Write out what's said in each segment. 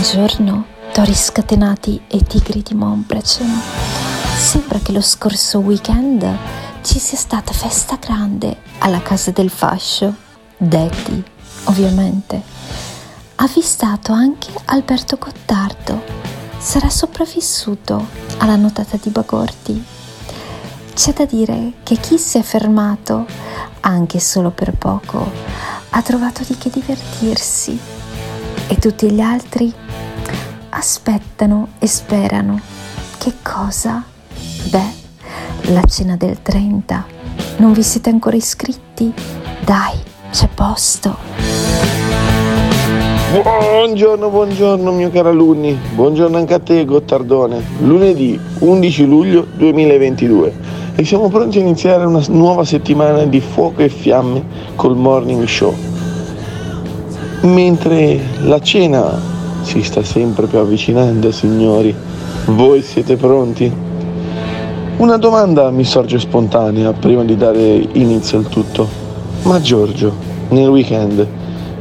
Buongiorno, tori scatenati e tigri di Montbracem. Sembra che lo scorso weekend ci sia stata festa grande alla casa del fascio. Detti, ovviamente. Avvistato anche Alberto Gottardo. Sarà sopravvissuto alla notata di Bagordi. C'è da dire che chi si è fermato, anche solo per poco, ha trovato di che divertirsi e tutti gli altri aspettano e sperano. Che cosa? Beh, la cena del 30. Non vi siete ancora iscritti? Dai, c'è posto. Buongiorno, buongiorno mio caro alunni, buongiorno anche a te Gottardone. Lunedì 11 luglio 2022 e siamo pronti a iniziare una nuova settimana di fuoco e fiamme col morning show mentre la cena si sta sempre più avvicinando, signori. Voi siete pronti? Una domanda mi sorge spontanea prima di dare inizio al tutto. Ma Giorgio, nel weekend,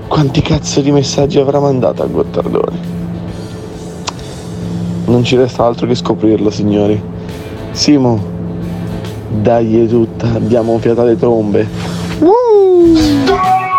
quanti cazzo di messaggi avrà mandato a Gottardone? Non ci resta altro che scoprirlo, signori. Simo, dai tutta, abbiamo fiato le trombe. Uh!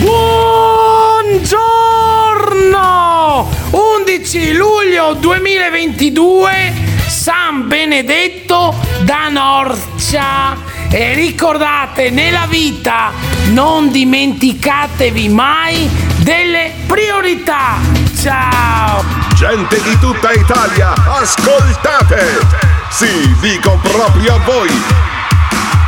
Buongiorno! 11 luglio 2022, San Benedetto da Norcia. E ricordate, nella vita non dimenticatevi mai delle priorità. Ciao! Gente di tutta Italia, ascoltate! Sì, dico proprio a voi!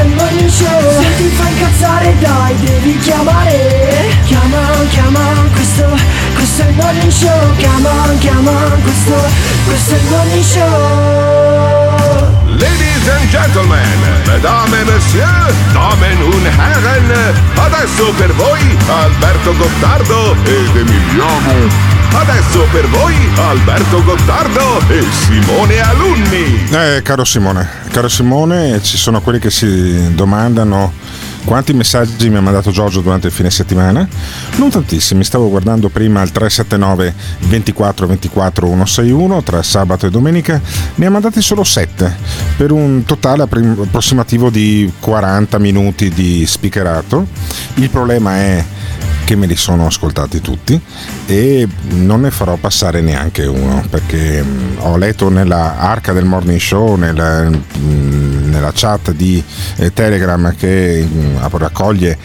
è il morning Se ti fa incazzare dai devi chiamare. Chiama, chiama, questo, questo è il morning show. Chiama, chiama, questo, questo è il morning show. Ladies and gentlemen, mesdames et messieurs, damen und herren, adesso per voi Alberto Gottardo ed Emiliano Adesso per voi Alberto Gottardo e Simone Alunni. Eh, caro Simone, caro Simone, ci sono quelli che si domandano quanti messaggi mi ha mandato Giorgio durante il fine settimana? Non tantissimi, stavo guardando prima il 379 24 24 161 tra sabato e domenica, ne ha mandati solo 7 per un totale approssimativo di 40 minuti di speakerato. Il problema è che me li sono ascoltati tutti e non ne farò passare neanche uno perché mm, ho letto nella arca del morning show, nella, mm, nella chat di eh, Telegram che mm, raccoglie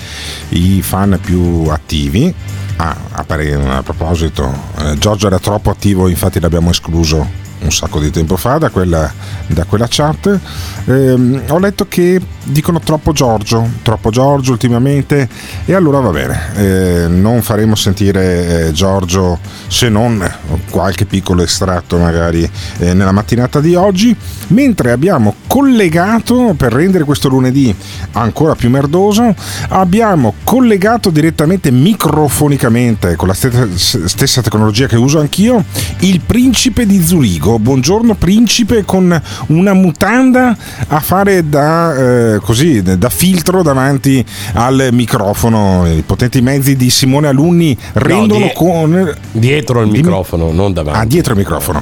i fan più attivi. Ah, a, proposito, eh, Giorgio era troppo attivo, infatti l'abbiamo escluso un sacco di tempo fa da quella, da quella chat. Eh, ho letto che dicono troppo Giorgio, troppo Giorgio ultimamente e allora va bene, eh, non faremo sentire eh, Giorgio se non qualche piccolo estratto magari eh, nella mattinata di oggi, mentre abbiamo collegato per rendere questo lunedì ancora più merdoso, abbiamo collegato direttamente microfonicamente con la stessa, stessa tecnologia che uso anch'io il principe di Zurigo. Buongiorno principe con una mutanda a fare da, eh, così, da filtro davanti al microfono. I potenti mezzi di Simone Alunni rendono die- con... Dietro il microfono, non davanti. Ah, dietro il microfono.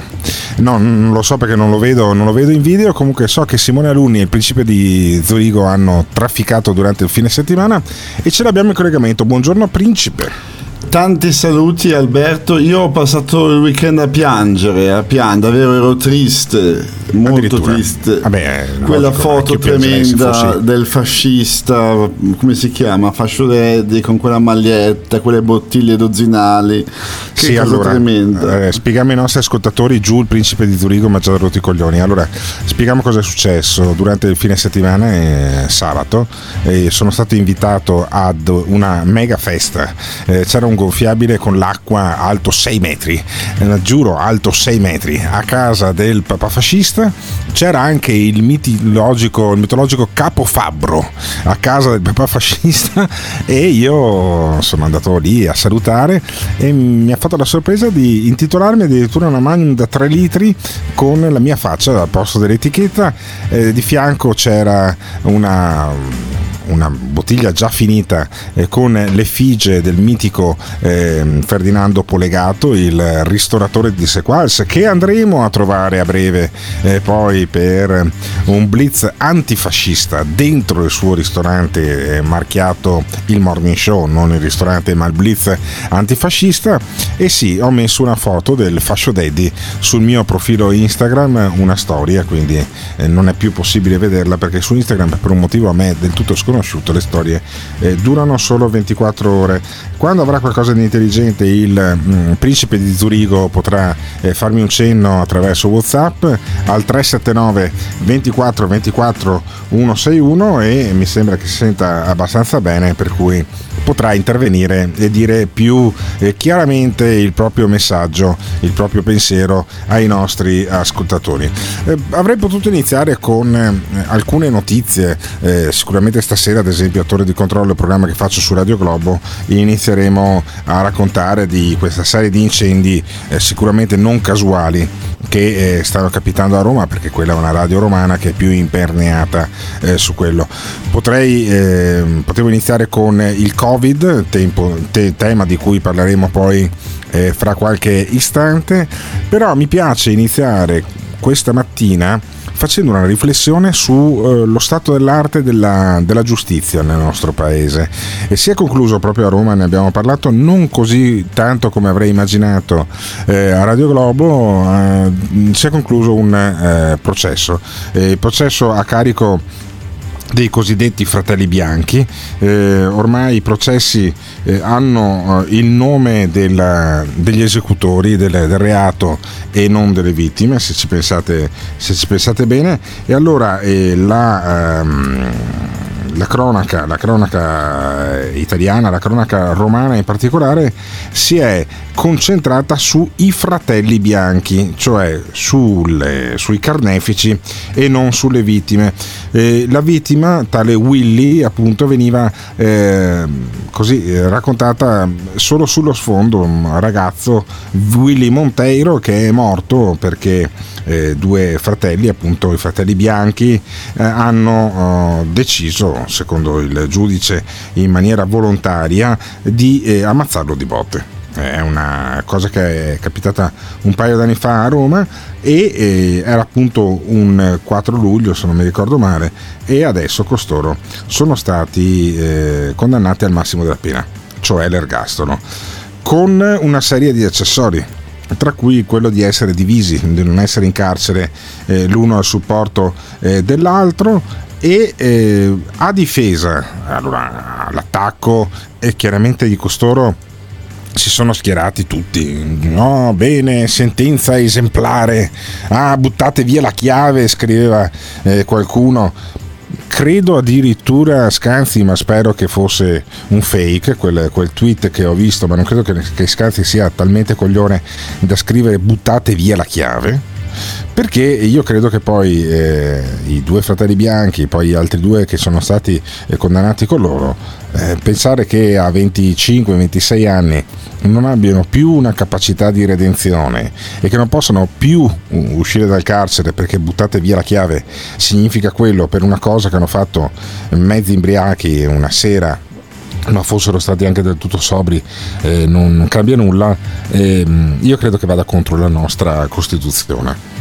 No, non lo so perché non lo vedo, non lo vedo in video. Comunque so che Simone Alunni e il principe di Zurigo hanno trafficato durante il fine settimana e ce l'abbiamo in collegamento. Buongiorno principe. Tanti saluti Alberto, io ho passato il weekend a piangere, a piangere, davvero ero triste, molto triste. Vabbè, Quella logico, foto tremenda del fascista, come si chiama? Fascio Reddi con quella maglietta, quelle bottiglie dozzinali. Che Sì, cosa allora, tremenda. eh, spieghiamo ai nostri ascoltatori, giù il principe di Zurigo mi ha già rotto i coglioni. Allora, spieghiamo cosa è successo durante il fine settimana, eh, sabato, e sono stato invitato ad una mega festa. Eh, c'era un gonfiabile con l'acqua alto 6 metri, eh, giuro alto 6 metri, a casa del papà fascista. C'era anche il mitologico, il mitologico capo Fabbro a casa del papà fascista e io sono andato lì a salutare e mi ha fatto la sorpresa di intitolarmi addirittura una magnum da 3 litri con la mia faccia al posto dell'etichetta. Eh, di fianco c'era una una bottiglia già finita eh, con l'effigie del mitico eh, Ferdinando Polegato, il ristoratore di Sequals, che andremo a trovare a breve eh, poi per un blitz antifascista dentro il suo ristorante eh, marchiato il Morning Show, non il ristorante ma il blitz antifascista. E sì, ho messo una foto del Fascio Daddy sul mio profilo Instagram, una storia, quindi eh, non è più possibile vederla perché su Instagram per un motivo a me del tutto sconosciuto le storie eh, durano solo 24 ore. Quando avrà qualcosa di intelligente il mm, principe di Zurigo potrà eh, farmi un cenno attraverso WhatsApp al 379 24 24 161 e mi sembra che si senta abbastanza bene per cui potrà intervenire e dire più eh, chiaramente il proprio messaggio, il proprio pensiero ai nostri ascoltatori. Eh, avrei potuto iniziare con eh, alcune notizie, eh, sicuramente stasera ad esempio a Torre di Controllo, il programma che faccio su Radio Globo, inizieremo a raccontare di questa serie di incendi eh, sicuramente non casuali che eh, stanno capitando a Roma perché quella è una radio romana che è più imperneata eh, su quello. Potrei, eh, potevo iniziare con il Covid, tempo- te- tema di cui parleremo poi eh, fra qualche istante, però mi piace iniziare questa mattina facendo una riflessione sullo stato dell'arte della, della giustizia nel nostro paese. E si è concluso proprio a Roma, ne abbiamo parlato, non così tanto come avrei immaginato eh, a Radio Globo, eh, si è concluso un eh, processo, Eh, il processo a carico dei cosiddetti fratelli bianchi. Eh, ormai i processi eh, hanno eh, il nome della- degli esecutori del, del reato e non delle vittime, se ci pensate, se ci pensate bene. E allora eh, la, ehm, la cronaca, la cronaca eh, italiana, la cronaca romana in particolare, si è concentrata sui fratelli bianchi, cioè sulle- sui carnefici e non sulle vittime. Eh, la vittima, tale Willy, appunto, veniva eh, così raccontata solo sullo sfondo, un ragazzo Willy Monteiro che è morto perché eh, due fratelli, appunto i fratelli bianchi, eh, hanno eh, deciso, secondo il giudice in maniera volontaria, di eh, ammazzarlo di botte. È una cosa che è capitata un paio d'anni fa a Roma e eh, era appunto un 4 luglio se non mi ricordo male e adesso costoro sono stati eh, condannati al massimo della pena, cioè l'ergastolo, con una serie di accessori tra cui quello di essere divisi, di non essere in carcere eh, l'uno al supporto eh, dell'altro e eh, a difesa, allora l'attacco è chiaramente di costoro si sono schierati tutti. No, bene, sentenza esemplare. Ah, buttate via la chiave, scriveva eh, qualcuno. Credo addirittura Scanzi, ma spero che fosse un fake quel, quel, tweet che ho visto, ma non credo che, che Scanzi sia talmente coglione da scrivere buttate via la chiave perché io credo che poi eh, i due fratelli bianchi, poi gli altri due che sono stati eh, condannati con loro, eh, pensare che a 25-26 anni non abbiano più una capacità di redenzione e che non possano più uscire dal carcere perché buttate via la chiave significa quello per una cosa che hanno fatto mezzi imbriachi una sera ma fossero stati anche del tutto sobri, eh, non cambia nulla, eh, io credo che vada contro la nostra Costituzione.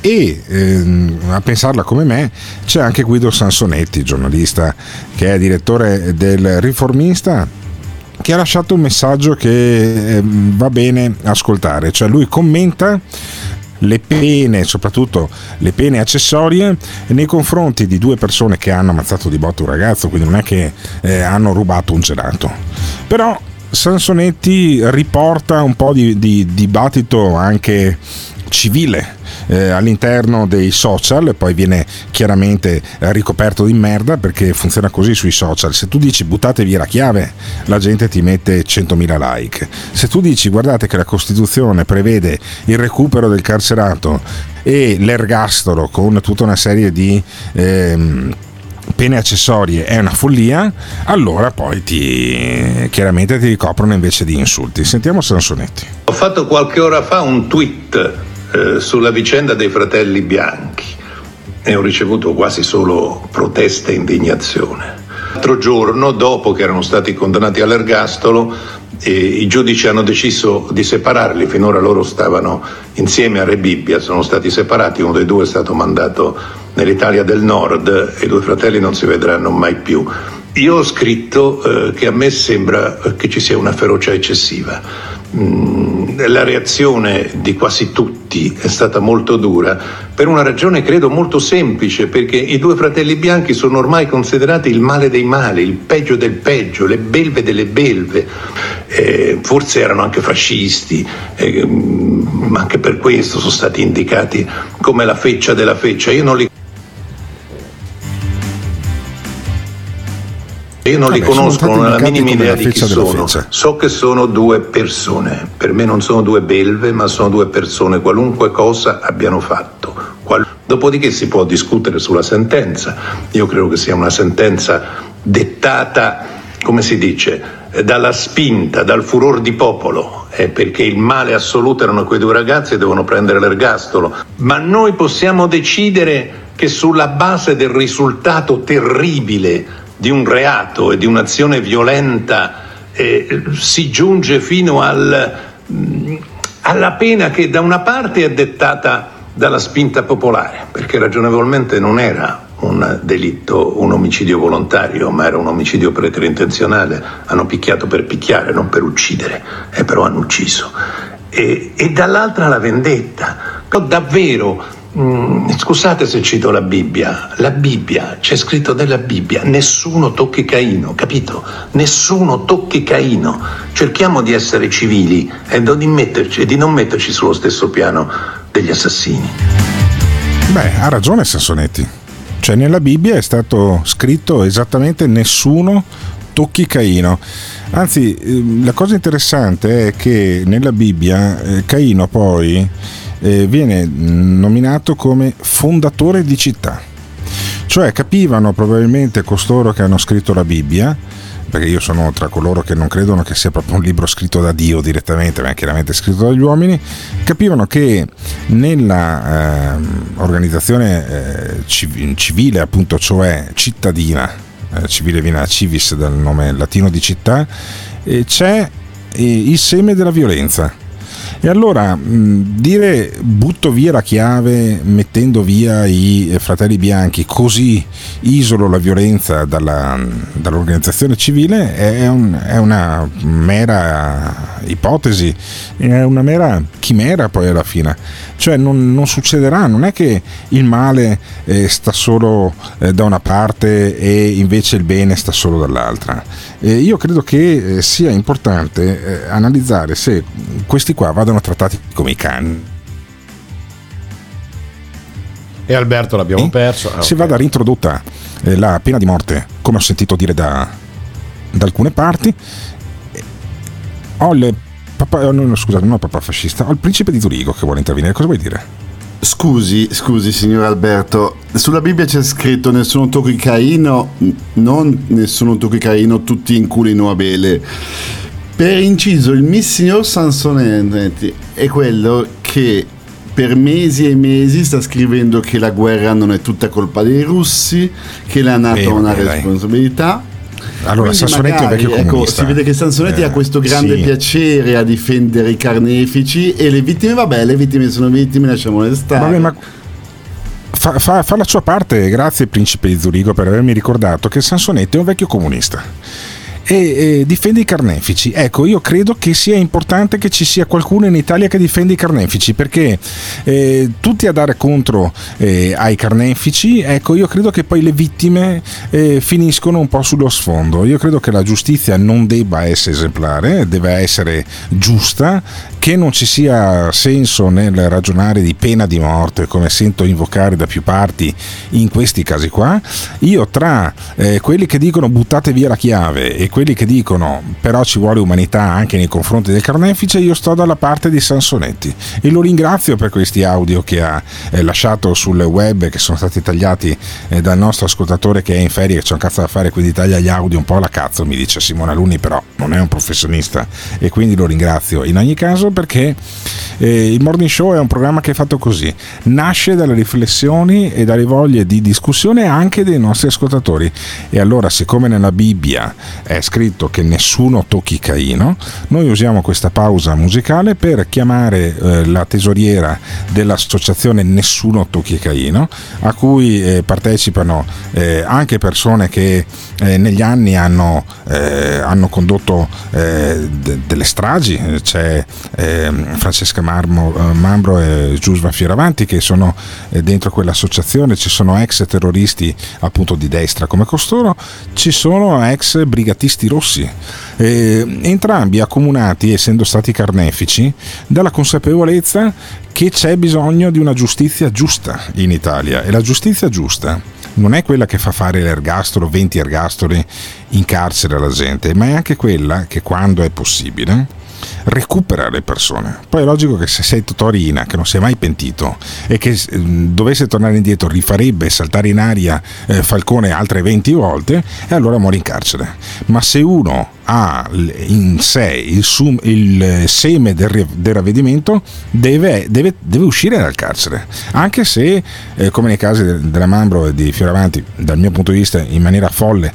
E ehm, a pensarla come me c'è anche Guido Sansonetti, giornalista che è direttore del Riformista, che ha lasciato un messaggio che eh, va bene ascoltare, cioè lui commenta le pene, soprattutto le pene accessorie, nei confronti di due persone che hanno ammazzato di botto un ragazzo, quindi non è che eh, hanno rubato un gelato. Però Sansonetti riporta un po' di, di dibattito anche civile eh, all'interno dei social, poi viene chiaramente eh, ricoperto di merda perché funziona così sui social. Se tu dici buttate via la chiave, la gente ti mette 100.000 like. Se tu dici guardate che la Costituzione prevede il recupero del carcerato e l'ergastolo con tutta una serie di... Ehm, pene accessorie è una follia, allora poi ti, chiaramente ti ricoprono invece di insulti. Sentiamo Sansonetti. Ho fatto qualche ora fa un tweet eh, sulla vicenda dei fratelli bianchi e ho ricevuto quasi solo proteste e indignazione. L'altro giorno, dopo che erano stati condannati all'ergastolo, eh, i giudici hanno deciso di separarli, finora loro stavano insieme a Re Bibbia, sono stati separati, uno dei due è stato mandato nell'Italia del Nord i due fratelli non si vedranno mai più. Io ho scritto eh, che a me sembra che ci sia una ferocia eccessiva Mm, la reazione di quasi tutti è stata molto dura per una ragione credo molto semplice, perché i due fratelli bianchi sono ormai considerati il male dei mali, il peggio del peggio, le belve delle belve. Eh, forse erano anche fascisti, eh, ma anche per questo sono stati indicati come la feccia della feccia. Io non li Io non Vabbè, li conosco, non ho la minima idea di chi sono. So che sono due persone. Per me non sono due belve, ma sono due persone, qualunque cosa abbiano fatto. Qual... Dopodiché si può discutere sulla sentenza. Io credo che sia una sentenza dettata, come si dice, dalla spinta, dal furor di popolo, eh, perché il male assoluto erano quei due ragazzi e devono prendere l'ergastolo. Ma noi possiamo decidere che sulla base del risultato terribile di un reato e di un'azione violenta eh, si giunge fino al, mh, alla pena che da una parte è dettata dalla spinta popolare, perché ragionevolmente non era un delitto, un omicidio volontario, ma era un omicidio preterintenzionale. Hanno picchiato per picchiare, non per uccidere, e però hanno ucciso. E, e dall'altra la vendetta. Però davvero Mm, scusate se cito la Bibbia, la Bibbia, c'è scritto nella Bibbia, nessuno tocchi Caino, capito? Nessuno tocchi Caino. Cerchiamo di essere civili e di, metterci, e di non metterci sullo stesso piano degli assassini. Beh, ha ragione Sassonetti. Cioè nella Bibbia è stato scritto esattamente nessuno tocchi Caino. Anzi, ehm, la cosa interessante è che nella Bibbia eh, Caino poi eh, viene nominato come fondatore di città. Cioè capivano probabilmente costoro che hanno scritto la Bibbia, perché io sono tra coloro che non credono che sia proprio un libro scritto da Dio direttamente, ma è chiaramente scritto dagli uomini, capivano che nella eh, organizzazione eh, civile, appunto, cioè cittadina, eh, civile viene a civis dal nome latino di città, c'è eh, il seme della violenza E allora dire butto via la chiave mettendo via i fratelli bianchi così isolo la violenza dalla, dall'organizzazione civile è, un, è, una mera ipotesi, è una mera chimera poi alla fine. Cioè non, non succederà, non è che il male eh, sta solo eh, da una parte e invece il bene sta solo dall'altra. Eh, io credo che eh, sia importante eh, analizzare se questi qua vadano trattati come i cani. E Alberto l'abbiamo perso. Ah, se okay. vada reintrodotta eh, la pena di morte, come ho sentito dire da, da alcune parti, ho il papà, no, scusate, non ho il papà fascista, ho il principe di Zurigo che vuole intervenire. Cosa vuoi dire? Scusi, scusi signor Alberto, sulla Bibbia c'è scritto nessuno tocchi Caino, non nessuno tocchi Caino, tutti inculino Abele. Per inciso, il mio signor Sansonetti è quello che per mesi e mesi sta scrivendo che la guerra non è tutta colpa dei russi, che la Nato ha una responsabilità. Allora, Sansonetti magari, è un vecchio ecco, Si vede che Sansonetti eh, ha questo grande sì. piacere a difendere i carnefici e le vittime, vabbè, le vittime sono vittime, lasciamole stare. Vabbè, ma fa, fa, fa la sua parte, grazie Principe di Zurigo per avermi ricordato che Sansonetti è un vecchio comunista e, e difende i carnefici. Ecco, io credo che sia importante che ci sia qualcuno in Italia che difende i carnefici perché eh, tutti a dare contro eh, ai carnefici, ecco, io credo che poi le vittime eh, finiscono un po' sullo sfondo. Io credo che la giustizia non debba essere esemplare, deve essere giusta, che non ci sia senso nel ragionare di pena di morte come sento invocare da più parti in questi casi qua. Io tra eh, quelli che dicono buttate via la chiave e quelli che dicono però ci vuole umanità anche nei confronti del carnefice, io sto dalla parte di Sansonetti. E lo ringrazio per questi audio che ha eh, lasciato sul web che sono stati tagliati eh, dal nostro ascoltatore che è in ferie, che c'è un cazzo da fare, quindi taglia gli audio un po' alla cazzo, mi dice Simone Alunni, però non è un professionista. E quindi lo ringrazio. In ogni caso perché eh, il Morning Show è un programma che è fatto così, nasce dalle riflessioni e dalle voglie di discussione anche dei nostri ascoltatori. E allora siccome nella Bibbia è scritto che nessuno tocchi Caino, noi usiamo questa pausa musicale per chiamare eh, la tesoriera dell'associazione Nessuno tocchi Caino, a cui eh, partecipano eh, anche persone che eh, negli anni hanno, eh, hanno condotto eh, de- delle stragi, c'è ehm, Francesca Marmo, Mambro e Giusva Fioravanti che sono dentro quell'associazione, ci sono ex terroristi appunto di destra come costoro, ci sono ex brigatisti Battisti Rossi, eh, entrambi accomunati, essendo stati carnefici, dalla consapevolezza che c'è bisogno di una giustizia giusta in Italia. E la giustizia giusta non è quella che fa fare l'ergastolo, 20 ergastoli in carcere alla gente, ma è anche quella che quando è possibile recupera le persone. Poi è logico che se sei Totorina, che non si è mai pentito e che eh, dovesse tornare indietro rifarebbe saltare in aria eh, Falcone altre 20 volte, e allora muore in carcere. Ma se uno ha in sé il, sum, il seme del, del ravvedimento, deve, deve, deve, uscire dal carcere. Anche se, eh, come nei casi della Mambro e di Fioravanti, dal mio punto di vista in maniera folle,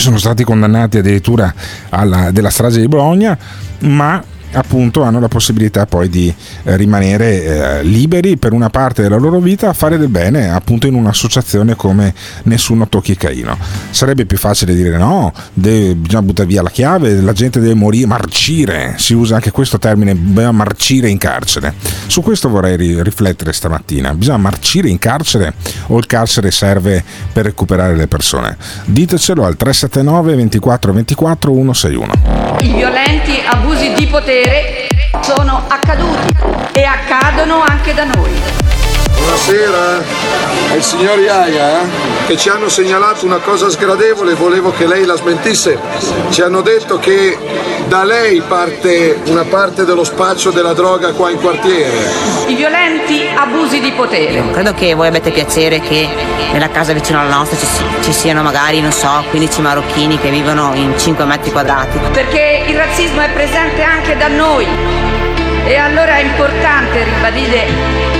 sono stati condannati addirittura alla, della strage di Bologna, ma appunto hanno la possibilità poi di eh, rimanere eh, liberi per una parte della loro vita a fare del bene appunto in un'associazione come Nessuno Tocchi Caino. Sarebbe più facile dire no, deve, bisogna buttare via la chiave, la gente deve morire, marcire, si usa anche questo termine, bisogna marcire in carcere. Su questo vorrei ri- riflettere stamattina, bisogna marcire in carcere o il carcere serve per recuperare le persone? Ditecelo al 379 24 24 161. I violenti abusi di potere potere sono accaduti e accadono anche da noi. Buonasera, è il signor Iaia eh? che ci hanno segnalato una cosa sgradevole, volevo che lei la smentisse. Ci hanno detto che da lei parte una parte dello spaccio della droga qua in quartiere. I violenti abusi di potere. Credo che voi abbiate piacere che nella casa vicino alla nostra ci, ci siano magari, non so, 15 marocchini che vivono in 5 metri quadrati. Perché il razzismo è presente anche da noi e allora è importante ribadire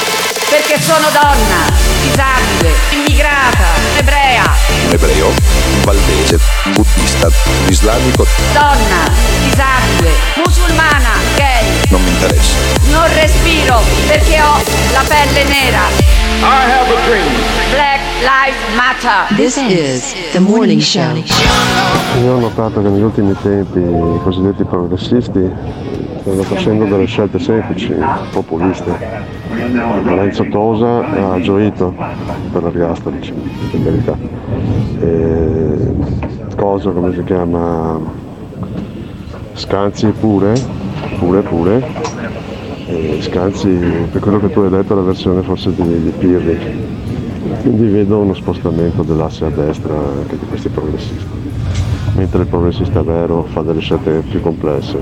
perché sono donna, disabile, immigrata, ebrea. Un ebreo, un valdese, buddista, islamico. Donna, disabile, musulmana, gay. Non mi interessa. Non respiro perché ho la pelle nera. I have a dream. Black Lives Matter. This is the morning show. Io ho notato che negli ultimi tempi i cosiddetti progressisti stanno facendo delle scelte semplici, populiste. Lorenzo Tosa ha gioito per l'ergastolo, in verità. E, cosa come si chiama? Scanzi pure, pure pure. E Scanzi, per quello che tu hai detto, la versione forse di, di Pirri. Quindi vedo uno spostamento dell'asse a destra anche di questi progressisti. Mentre il progressista vero fa delle scelte più complesse,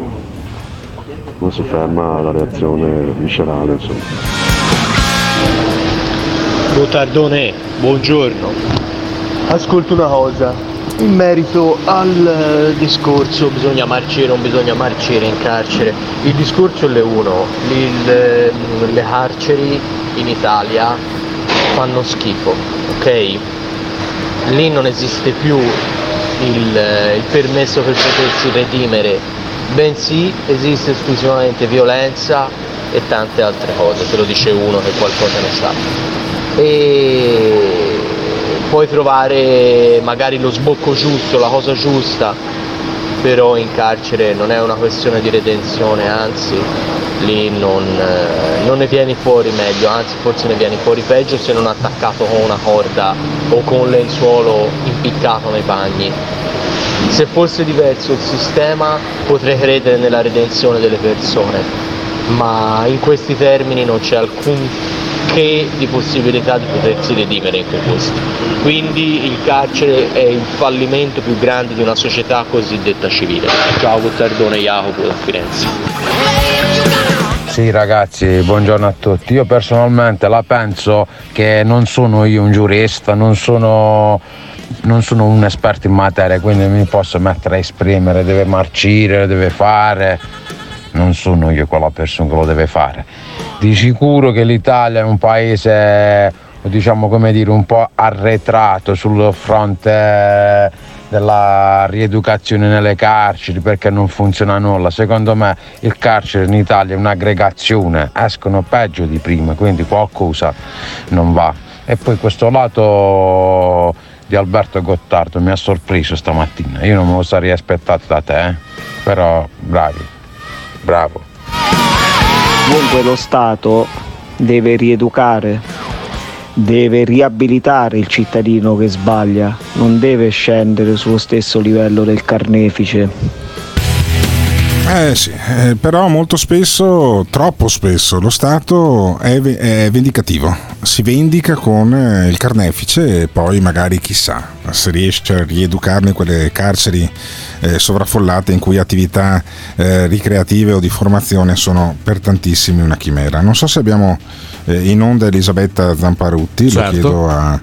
non si ferma alla reazione viscerale, insomma. Gotardone, buongiorno. Ascolta una cosa, in merito al discorso bisogna marcire o non bisogna marcire in carcere, il discorso è uno, il, le carceri in Italia fanno schifo, ok? Lì non esiste più il, il permesso per potersi redimere, bensì esiste esclusivamente violenza e tante altre cose, te lo dice uno che qualcosa ne sa e puoi trovare magari lo sbocco giusto, la cosa giusta, però in carcere non è una questione di redenzione, anzi lì non, eh, non, ne vieni fuori meglio, anzi forse ne vieni fuori peggio se non attaccato con una corda o con un lenzuolo impiccato nei bagni. Se fosse diverso il sistema potrei credere nella redenzione delle persone, ma in questi termini non c'è alcun che di possibilità di potersi redimere in quei posti. Quindi il carcere è il fallimento più grande di una società cosiddetta civile. Ciao Gottardone Jacopo da Firenze. Sì ragazzi, buongiorno a tutti. Io personalmente la penso che non sono io un giurista, non sono, non sono un esperto in materia, quindi mi posso mettere a esprimere, deve marcire, deve fare non sono io quella persona che lo deve fare. Di sicuro che l'Italia è un paese, diciamo come dire, un po' arretrato sul fronte della rieducazione nelle carceri perché non funziona nulla. Secondo me il carcere in Italia è un'aggregazione, escono peggio di prima, quindi qualcosa non va. E poi questo lato di Alberto Gottardo mi ha sorpreso stamattina, io non me lo sarei aspettato da te, eh? però bravi bravo. Comunque lo Stato deve rieducare, deve riabilitare il cittadino che sbaglia, non deve scendere sullo stesso livello del carnefice. Eh sì, eh, però molto spesso, troppo spesso, lo Stato è, è vendicativo, si vendica con eh, il carnefice e poi magari chissà se riesce a rieducarne quelle carceri eh, sovraffollate in cui attività eh, ricreative o di formazione sono per tantissimi una chimera. Non so se abbiamo eh, in onda Elisabetta Zamparutti, certo. lo chiedo a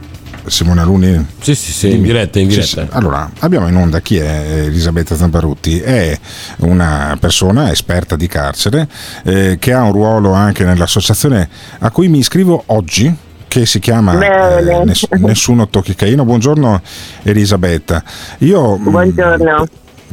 Simone Aluni? Sì, sì, sì, in diretta, in diretta. Sì, sì. Allora, abbiamo in onda chi è Elisabetta Zamparutti? È una persona esperta di carcere eh, che ha un ruolo anche nell'associazione a cui mi iscrivo oggi che si chiama eh, Ness- Nessuno Tocchi Caino. Buongiorno Elisabetta. Io, Buongiorno. Mh,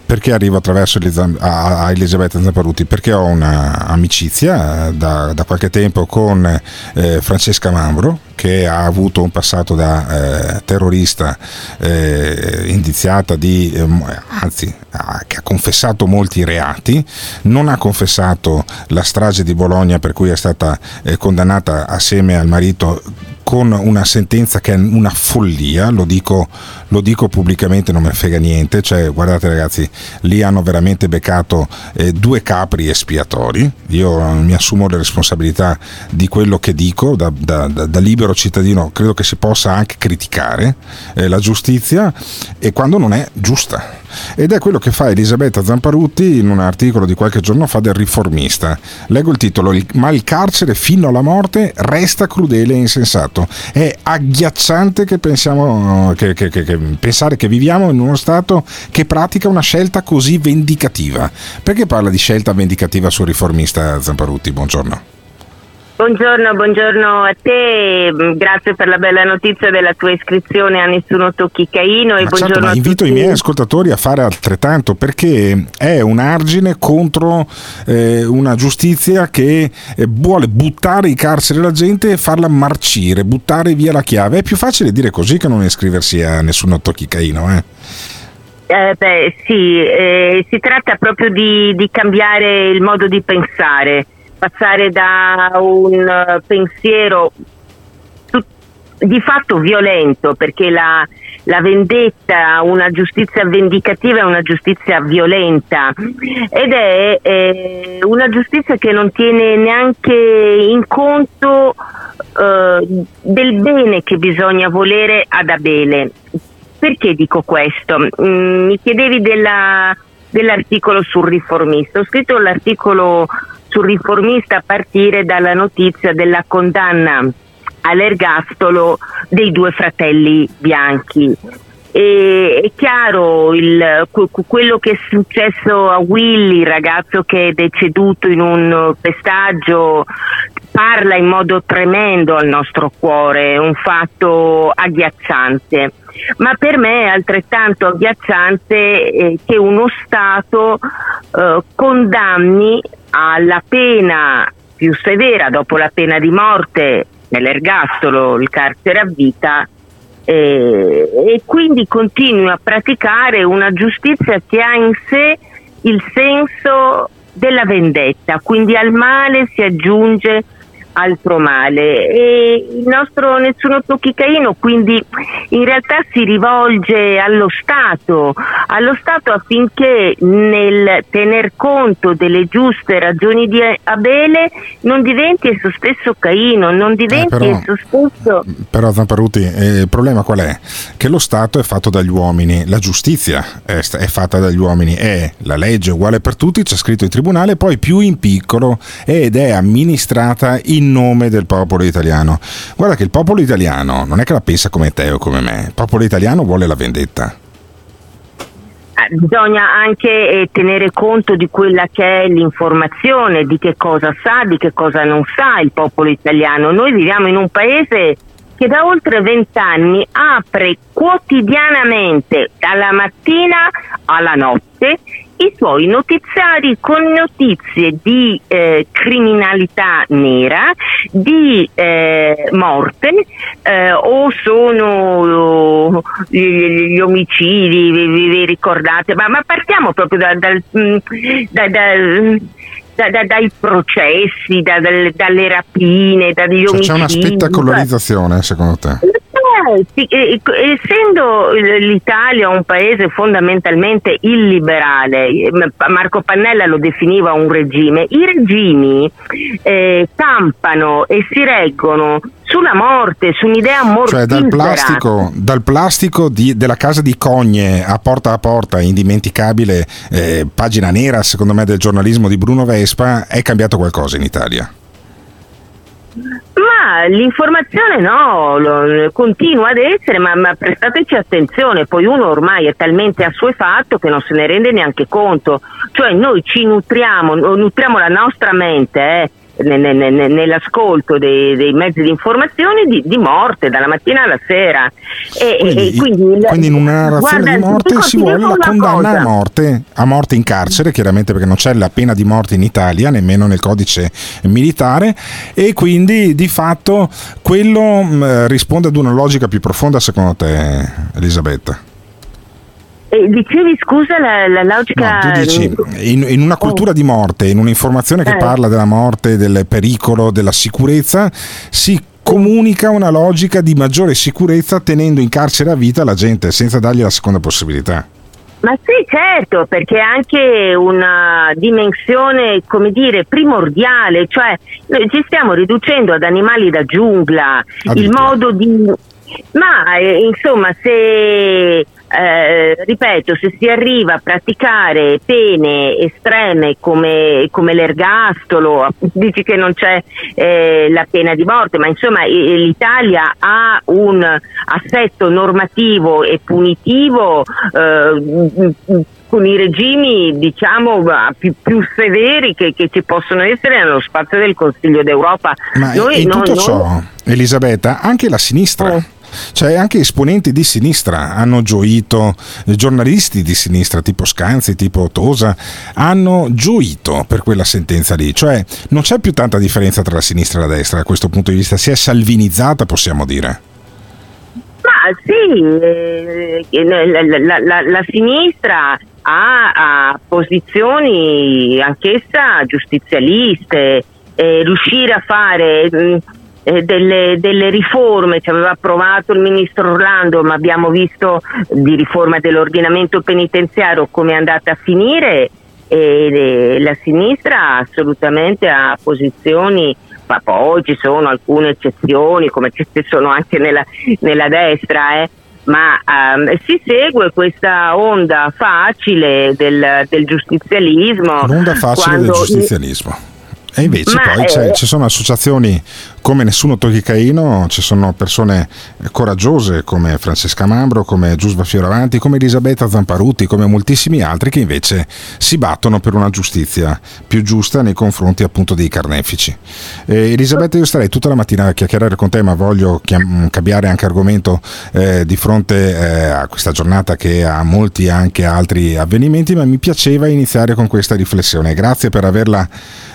perché arrivo attraverso a Elisabetta Zamparuti? Perché ho un'amicizia eh, da, da, qualche tempo con eh, Francesca Mambro, che ha avuto un passato da eh, terrorista eh, indiziata di, eh, anzi, ha, che ha confessato molti reati, non ha confessato la strage di Bologna per cui è stata eh, condannata assieme al marito con una sentenza che è una follia, lo dico, lo dico pubblicamente, non ne frega niente, cioè guardate ragazzi, lì hanno veramente beccato eh, due capri espiatori, io mi assumo le responsabilità di quello che dico, da, da, da, da libero cittadino credo che si possa anche criticare eh, la giustizia e quando non è giusta ed è quello che fa Elisabetta Zamparutti in un articolo di qualche giorno fa del Riformista. Leggo il titolo, ma il carcere fino alla morte resta crudele e insensato. È agghiacciante che pensiamo, che, che, che, pensare che viviamo in uno Stato che pratica una scelta così vendicativa. Perché parla di scelta vendicativa sul Riformista Zamparutti? Buongiorno. Buongiorno, buongiorno a te, grazie per la bella notizia della tua iscrizione a Nessuno Tocchi Caino e ma buongiorno certo, ma invito i miei ascoltatori a fare altrettanto perché è un argine contro eh, una giustizia che eh, vuole buttare in carcere la gente e farla marcire, buttare via la chiave. È più facile dire così che non iscriversi a Nessuno Tocchi Caino, eh? Eh, beh, sì, eh, si tratta proprio di, di cambiare il modo di pensare passare da un eh, pensiero di fatto violento, perché la, la, vendetta, una giustizia vendicativa è una giustizia violenta ed è eh, una giustizia che non tiene neanche in conto eh, del bene che bisogna volere ad Abele. Perché dico questo? Mm, mi chiedevi della, dell'articolo sul riformista. Ho scritto l'articolo sul riformista a partire dalla notizia della condanna all'ergastolo dei due fratelli bianchi. E, è chiaro il, quello che è successo a Willy, il ragazzo che è deceduto in un pestaggio, parla in modo tremendo al nostro cuore, è un fatto agghiacciante. Ma per me è altrettanto agghiacciante eh, che uno Stato eh, condanni alla pena più severa dopo la pena di morte nell'ergastolo, il carcere a vita eh, e quindi continui a praticare una giustizia che ha in sé il senso della vendetta, quindi al male si aggiunge altro male e il nostro Nessuno Tocchi Caino quindi in realtà si rivolge allo Stato, allo Stato affinché nel tener conto delle giuste ragioni di Abele non diventi esso stesso Caino, non diventi eh, però, esso stesso... Però Zamparuti, eh, il problema qual è? Che lo Stato è fatto dagli uomini, la giustizia è, è fatta dagli uomini, è la legge uguale per tutti, c'è scritto in tribunale, poi più in piccolo ed è amministrata in in nome del popolo italiano. Guarda che il popolo italiano non è che la pensa come te o come me, il popolo italiano vuole la vendetta. Eh, bisogna anche eh, tenere conto di quella che è l'informazione, di che cosa sa, di che cosa non sa il popolo italiano. Noi viviamo in un paese che da oltre vent'anni apre quotidianamente, dalla mattina alla notte, i suoi notiziari con notizie di eh, criminalità nera, di eh, morte eh, o sono gli, gli omicidi, vi, vi, ricordate? Ma, ma, partiamo proprio da, dal, mm, da, da, da, da, dai processi, da, dalle rapine, dagli omicidi. C'è una spettacolarizzazione secondo te? Eh, essendo l'Italia un paese fondamentalmente illiberale, Marco Pannella lo definiva un regime, i regimi eh, campano e si reggono sulla morte, su un'idea mortifera. Cioè dal plastico, dal plastico di, della casa di Cogne a porta a porta, indimenticabile, eh, pagina nera secondo me del giornalismo di Bruno Vespa, è cambiato qualcosa in Italia? Ma l'informazione no, lo, continua ad essere, ma, ma, prestateci attenzione, poi uno ormai è talmente assuefatto che non se ne rende neanche conto, cioè noi ci nutriamo, nutriamo la nostra mente, eh, nell'ascolto dei, dei, mezzi di informazione di, di, morte dalla mattina alla sera. E, quindi, e quindi, quindi, in una narrazione guarda, di morte si vuole la condanna cosa. a morte, a morte in carcere, chiaramente perché non c'è la pena di morte in Italia, nemmeno nel codice militare, e quindi di fatto quello mh, risponde ad una logica più profonda secondo te, Elisabetta? Eh, dicevi scusa la, la logica. No, tu dici in, in una cultura oh. di morte, in un'informazione che eh. parla della morte, del pericolo, della sicurezza, si comunica una logica di maggiore sicurezza tenendo in carcere a vita la gente senza dargli la seconda possibilità. Ma sì, certo, perché è anche una dimensione, come dire, primordiale, cioè noi ci stiamo riducendo ad animali da giungla, il modo di... Ma eh, insomma, se eh, ripeto, se si arriva a praticare pene estreme come, come l'ergastolo, dici che non c'è eh, la pena di morte, ma insomma l'Italia ha un assetto normativo e punitivo eh, con i regimi diciamo più, più severi che, che, ci possono essere nello spazio del Consiglio d'Europa. Ma Noi, in tutto non, ciò, Elisabetta, anche la sinistra. Oh cioè anche esponenti di sinistra hanno gioito, giornalisti di sinistra tipo Scanzi, tipo Tosa, hanno gioito per quella sentenza lì, cioè non c'è più tanta differenza tra la sinistra e la destra da questo punto di vista, si è salvinizzata possiamo dire. Ma sì, eh, la, la, la, la sinistra ha, ha, posizioni anch'essa giustizialiste, eh, riuscire a fare... Mh, eh, delle, delle, riforme, ci aveva approvato il ministro Orlando, ma abbiamo visto di riforma dell'ordinamento penitenziario come è andata a finire e la sinistra assolutamente ha posizioni ma poi ci sono alcune eccezioni come ci sono anche nella, nella destra eh, ma um, si segue questa onda facile del, del giustizialismo l'onda facile del giustizialismo. E invece Ma poi è... ci sono associazioni come Nessuno Togli Caino, ci sono persone coraggiose come Francesca Mambro, come Giusva Fioravanti, come Elisabetta Zamparuti, come moltissimi altri che invece si battono per una giustizia più giusta nei confronti appunto dei carnefici. Eh, Elisabetta, io starei tutta la mattina a chiacchierare con te, ma voglio chiam- cambiare anche argomento eh, di fronte eh, a questa giornata che ha molti anche altri avvenimenti, ma mi piaceva iniziare con questa riflessione. Grazie per averla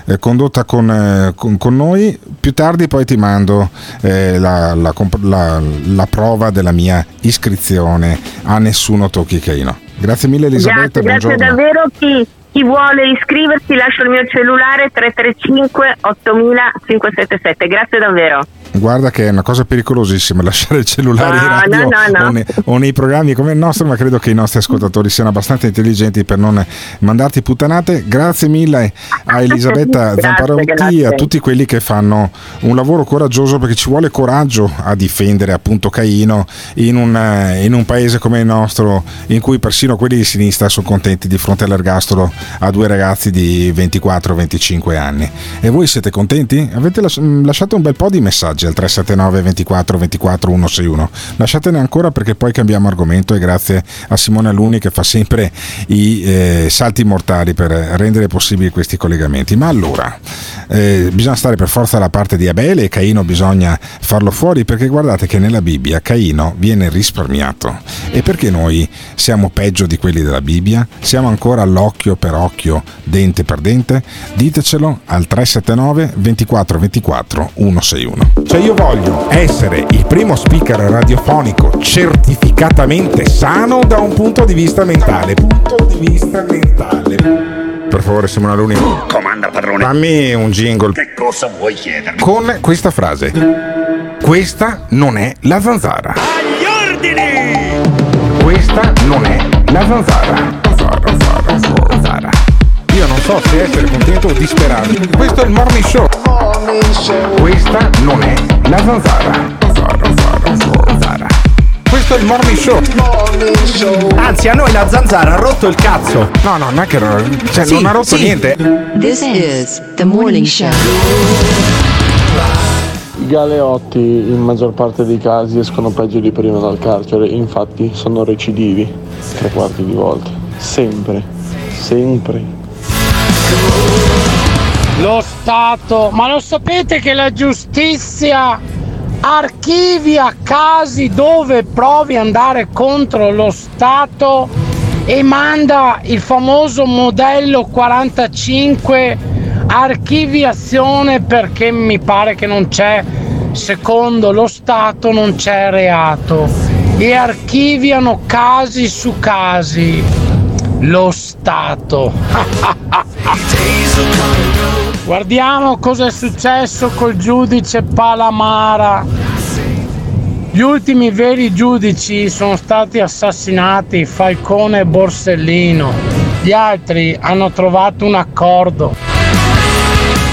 eh, condotta con, eh, con, con, noi. Più tardi poi ti mando eh, la, la, la, la, prova della mia iscrizione a Nessuno Tocchi Caino. Grazie mille Elisabetta. Grazie, grazie davvero. Chi, chi vuole iscriversi lascio il mio cellulare 335 8577. Grazie davvero. Guarda che è una cosa pericolosissima lasciare il cellulare no, in radio no, no, o, nei, o, nei, programmi come il nostro, ma credo che i nostri ascoltatori siano abbastanza intelligenti per non mandarti puttanate. Grazie mille a Elisabetta Zamparotti e a tutti quelli che fanno un lavoro coraggioso perché ci vuole coraggio a difendere appunto Caino in un, in un paese come il nostro in cui persino quelli di sinistra sono contenti di fronte all'ergastolo a due ragazzi di 24-25 anni. E voi siete contenti? Avete lasciato un bel po' di messaggi al 379 24 24 161. Lasciatene ancora perché poi cambiamo argomento e grazie a Simone Aluni che fa sempre i eh, salti mortali per rendere possibili questi collegamenti. Ma allora, eh, bisogna stare per forza dalla parte di Abele e Caino bisogna farlo fuori perché guardate che nella Bibbia Caino viene risparmiato. E perché noi siamo peggio di quelli della Bibbia? Siamo ancora all'occhio per occhio, dente per dente? Ditecelo al 379 24 24 161. Cioè io voglio essere il primo speaker radiofonico certificatamente sano da un punto di vista mentale. Punto di vista mentale. Per favore, Simona Luni. Comanda padrone. Dammi un jingle. Che cosa vuoi chiedermi? Con questa frase. Questa non è la zanzara. Agli ordini! Questa non è la zanzara. Zanzara, zanzara, zanzara. Io non so se essere contento o disperato. Questo è il morning show. Questa non è la zanzara. zanzara. Questo è il morning show. Anzi, a noi la zanzara ha rotto il cazzo. No, no, non è che cioè, sì, non ha rotto sì. niente. This is the morning show. I galeotti in maggior parte dei casi escono peggio di prima dal carcere, infatti sono recidivi tre quarti di volte. Sempre, sempre. Lo Stato, ma lo sapete che la giustizia archivia casi dove provi ad andare contro lo Stato e manda il famoso modello 45 archiviazione perché mi pare che non c'è, secondo lo Stato non c'è reato e archiviano casi su casi. Lo Stato. Guardiamo cosa è successo col giudice Palamara. Gli ultimi veri giudici sono stati assassinati, Falcone e Borsellino. Gli altri hanno trovato un accordo.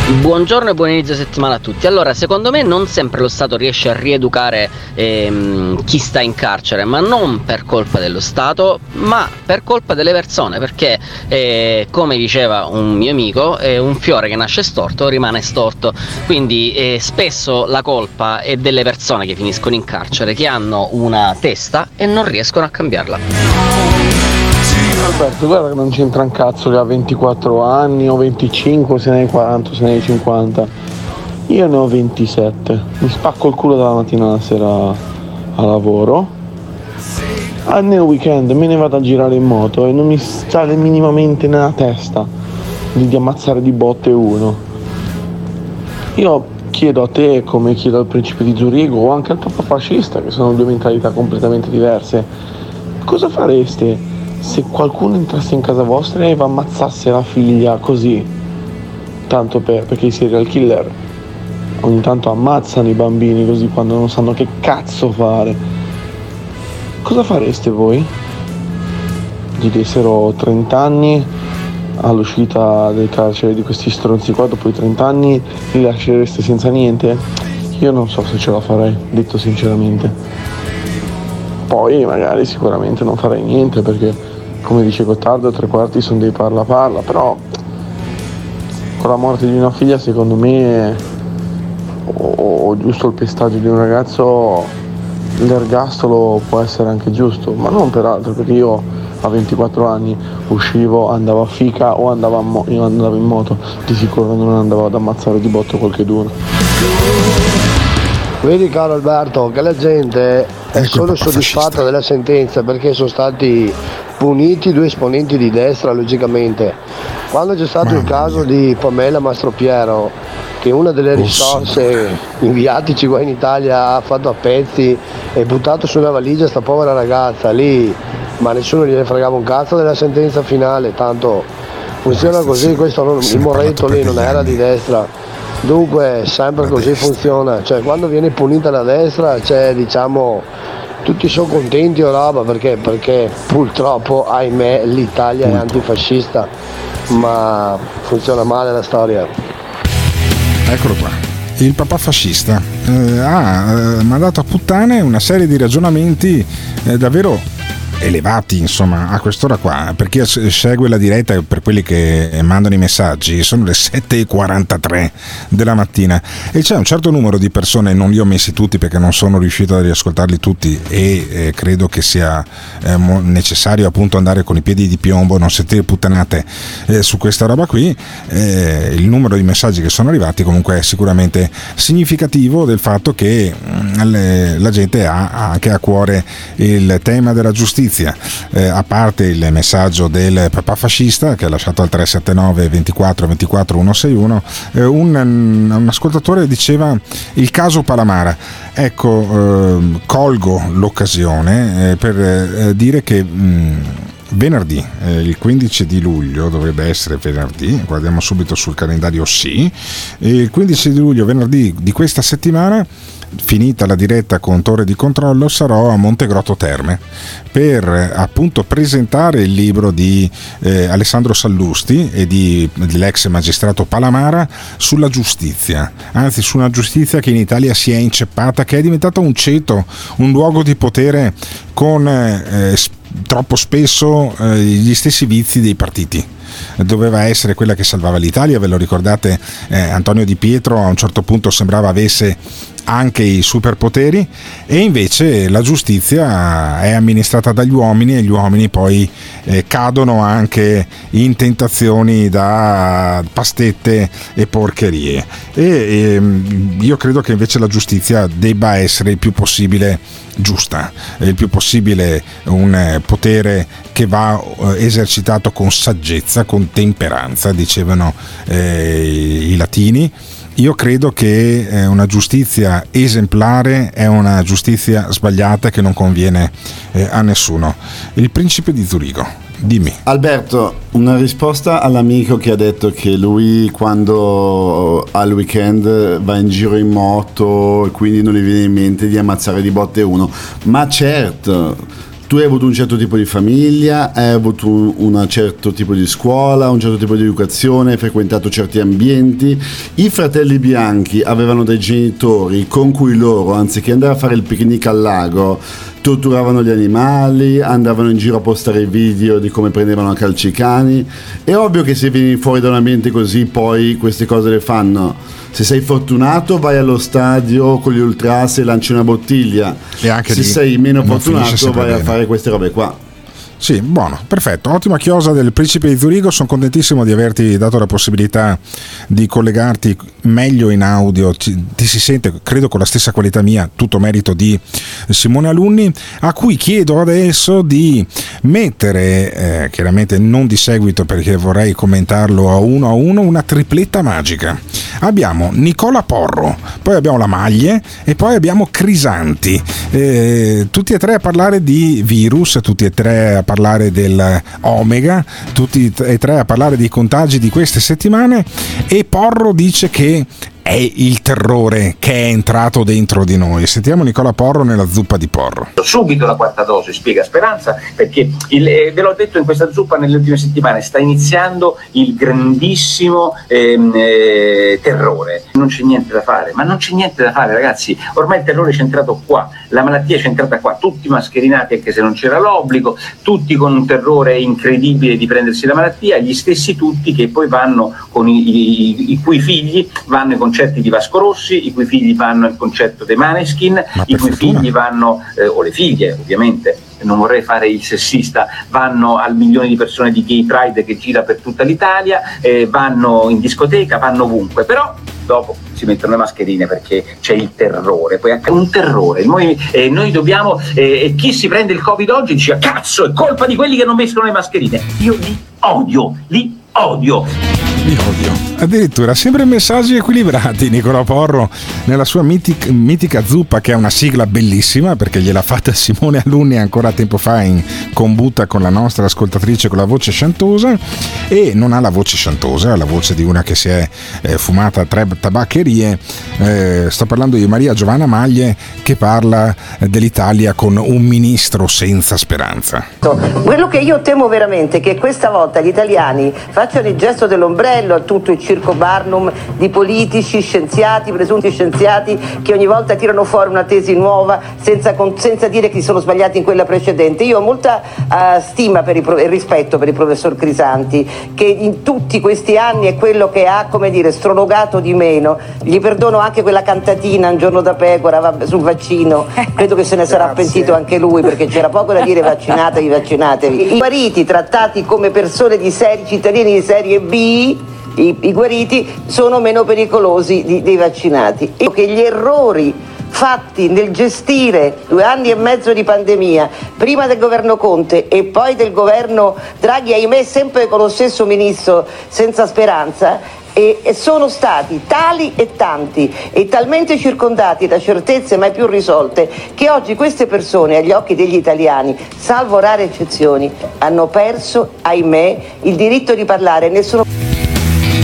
Buongiorno e buon inizio settimana a tutti. Allora, secondo me non sempre lo Stato riesce a rieducare ehm, chi sta in carcere, ma non per colpa dello Stato, ma per colpa delle persone, perché eh, come diceva un mio amico, eh, un fiore che nasce storto rimane storto. Quindi eh, spesso la colpa è delle persone che finiscono in carcere, che hanno una testa e non riescono a cambiarla. Alberto, guarda che non c'entra un cazzo che ha 24 anni o 25, se ne hai 40, se ne hai 50. Io ne ho 27. Mi spacco il culo dalla mattina alla sera a lavoro. Ah, nel weekend me ne vado a girare in moto e non mi sale minimamente nella testa di, di ammazzare di botte uno. Io chiedo a te, come chiedo al principe di Zurigo o anche al papa fascista, che sono due mentalità completamente diverse, cosa fareste se qualcuno entrasse in casa vostra e vi ammazzasse la figlia così, tanto per, perché i serial killer ogni tanto ammazzano i bambini così quando non sanno che cazzo fare, cosa fareste voi? Gli dessero 30 anni all'uscita del carcere di questi stronzi qua, dopo i 30 anni li lascereste senza niente? Io non so se ce la farei, detto sinceramente. Poi magari sicuramente non farei niente perché come dice Gottardo, tre quarti sono dei parla parla, però con la morte di una figlia secondo me o, o giusto il pestaggio di un ragazzo l'ergastolo può essere anche giusto, ma non per altro perché io a 24 anni uscivo, andavo a fica o andavo, mo- andavo in moto, di sicuro non andavo ad ammazzare di botto qualche duro. Vedi caro Alberto che la gente è solo soddisfatta della sentenza perché sono stati puniti due esponenti di destra logicamente. Quando c'è stato il caso di Pamela Mastropiero che una delle risorse inviatici qua in Italia ha fatto a pezzi e buttato su una valigia sta povera ragazza lì, ma nessuno gliene fregava un cazzo della sentenza finale, tanto funziona così, questo non, il Moretto lì non era di destra. Dunque sempre così funziona, cioè quando viene punita la destra c'è diciamo tutti sono contenti o roba perché, perché purtroppo ahimè l'Italia è antifascista ma funziona male la storia. Eccolo qua. Il papà fascista eh, ha eh, mandato a puttane una serie di ragionamenti eh, davvero elevati insomma a quest'ora qua. Per chi segue la diretta e per quelli che mandano i messaggi sono le 7.43 della mattina. E c'è un certo numero di persone non li ho messi tutti perché non sono riuscito a riascoltarli tutti e eh, credo che sia eh, necessario appunto andare con i piedi di piombo non sentire puttanate eh, su questa roba qui. Eh, il numero di messaggi che sono arrivati comunque è sicuramente significativo del fatto che mh, le, la gente ha anche a cuore il tema della giustizia giustizia, eh, a parte il messaggio del papà fascista che ha lasciato al 379 24 24 161, eh, un, un, ascoltatore diceva il caso Palamara. Ecco, eh, colgo l'occasione eh, per eh, dire che... Mh, venerdì, eh, il 15 di luglio, dovrebbe essere venerdì, guardiamo subito sul calendario sì, il 15 di luglio, venerdì di questa settimana, finita la diretta con Torre di Controllo, sarò a Montegrotto Terme per appunto presentare il libro di eh, Alessandro Sallusti e di, dell'ex magistrato Palamara sulla giustizia, anzi su una giustizia che in Italia si è inceppata, che è diventata un ceto, un luogo di potere con eh, troppo spesso eh, gli stessi vizi dei partiti. Doveva essere quella che salvava l'Italia, ve lo ricordate? Eh, Antonio Di Pietro a un certo punto sembrava avesse anche i superpoteri e invece la giustizia è amministrata dagli uomini e gli uomini poi eh, cadono anche in tentazioni da pastette e porcherie. E, e ehm, io credo che invece la giustizia debba essere il più possibile giusta, il più possibile un potere che va eh, esercitato con saggezza, con temperanza, dicevano eh, i latini io credo che eh, una giustizia esemplare è una giustizia sbagliata che non conviene eh, a nessuno. Il principe di Zurigo, dimmi. Alberto, una risposta all'amico che ha detto che lui quando al weekend va in giro in moto e quindi non gli viene in mente di ammazzare di botte uno. Ma certo, tu hai avuto un certo tipo di famiglia, hai avuto un, certo tipo di scuola, un certo tipo di educazione, hai frequentato certi ambienti. I fratelli bianchi avevano dei genitori con cui loro, anziché andare a fare il picnic al lago, torturavano gli animali, andavano in giro a postare video di come prendevano a calci i cani. È ovvio che se vieni fuori da un ambiente così poi queste cose le fanno. Se sei fortunato vai allo stadio con gli ultras e lanci una bottiglia. se sei meno fortunato vai bene. a fare queste robe qua. Sì, buono, perfetto. Ottima chiosa del Principe di Zurigo. Sono contentissimo di averti dato la possibilità di collegarti meglio in audio. Ti, ti, si sente, credo, con la stessa qualità mia, tutto merito di Simone Alunni, a cui chiedo adesso di mettere, eh, chiaramente non di seguito perché vorrei commentarlo a uno a uno, una tripletta magica. Abbiamo Nicola Porro, poi abbiamo la Maglie e poi abbiamo Crisanti. Eh, tutti e tre a parlare di virus, tutti e tre a parlare del Omega, tutti e tre a parlare dei contagi di queste settimane e Porro dice che è il terrore che è entrato dentro di noi. Sentiamo Nicola Porro nella zuppa di Porro. Subito la quarta dose, spiega Speranza, perché il, eh, ve l'ho detto in questa zuppa nelle ultime settimane, sta iniziando il grandissimo ehm, eh, terrore. Non c'è niente da fare, ma non c'è niente da fare ragazzi, ormai il terrore è entrato qua, la malattia è entrata qua, tutti mascherinati anche se non c'era l'obbligo, tutti con un terrore incredibile di prendersi la malattia, gli stessi tutti che poi vanno con i, i, i cui figli vanno con concerti di Vasco Rossi, i cui figli vanno al concerto dei Maneskin, i cui fortuna. figli vanno, eh, o le figlie ovviamente, non vorrei fare il sessista, vanno al milione di persone di Gay Pride che gira per tutta l'Italia, eh, vanno in discoteca, vanno ovunque, però dopo si mettono le mascherine perché c'è il terrore, poi è un terrore. Noi, eh, noi dobbiamo, eh, chi si prende il Covid oggi dice cazzo, è colpa di quelli che non mettono le mascherine. Io li odio, li odio. Li odio. Addirittura sempre messaggi equilibrati Nicola Porro nella sua mitica, mitica zuppa che è una sigla bellissima perché gliel'ha fatta Simone Alunni ancora tempo fa in combutta con la nostra ascoltatrice con la voce sciantosa e non ha la voce sciantosa, ha la voce di una che si è eh, fumata tre tabaccherie. Eh, sto parlando di Maria Giovanna Maglie che parla dell'Italia con un ministro senza speranza. Quello che io temo veramente è che questa volta gli italiani facciano il gesto dell'ombrello a tutto il circo Barnum di politici, scienziati, presunti scienziati che ogni volta tirano fuori una tesi nuova senza, senza dire che sono sbagliati in quella precedente. Io ho molta uh, stima per e rispetto per il professor Crisanti che in tutti questi anni è quello che ha, come dire, strologato di meno. Gli perdono anche quella cantatina un giorno da pecora sul vaccino, credo che se ne sarà pentito anche lui perché c'era poco da dire vaccinatevi, vaccinatevi. I mariti trattati come persone di serie, cittadini di serie B i, i guariti sono meno pericolosi di, dei vaccinati. E che gli errori fatti nel gestire due anni e mezzo di pandemia, prima del governo Conte e poi del governo Draghi, ahimè sempre con lo stesso ministro senza speranza, e, sono stati tali e tanti e talmente circondati da certezze mai più risolte che oggi queste persone agli occhi degli italiani, salvo rare eccezioni, hanno perso, ahimè, il diritto di parlare. Nessuno...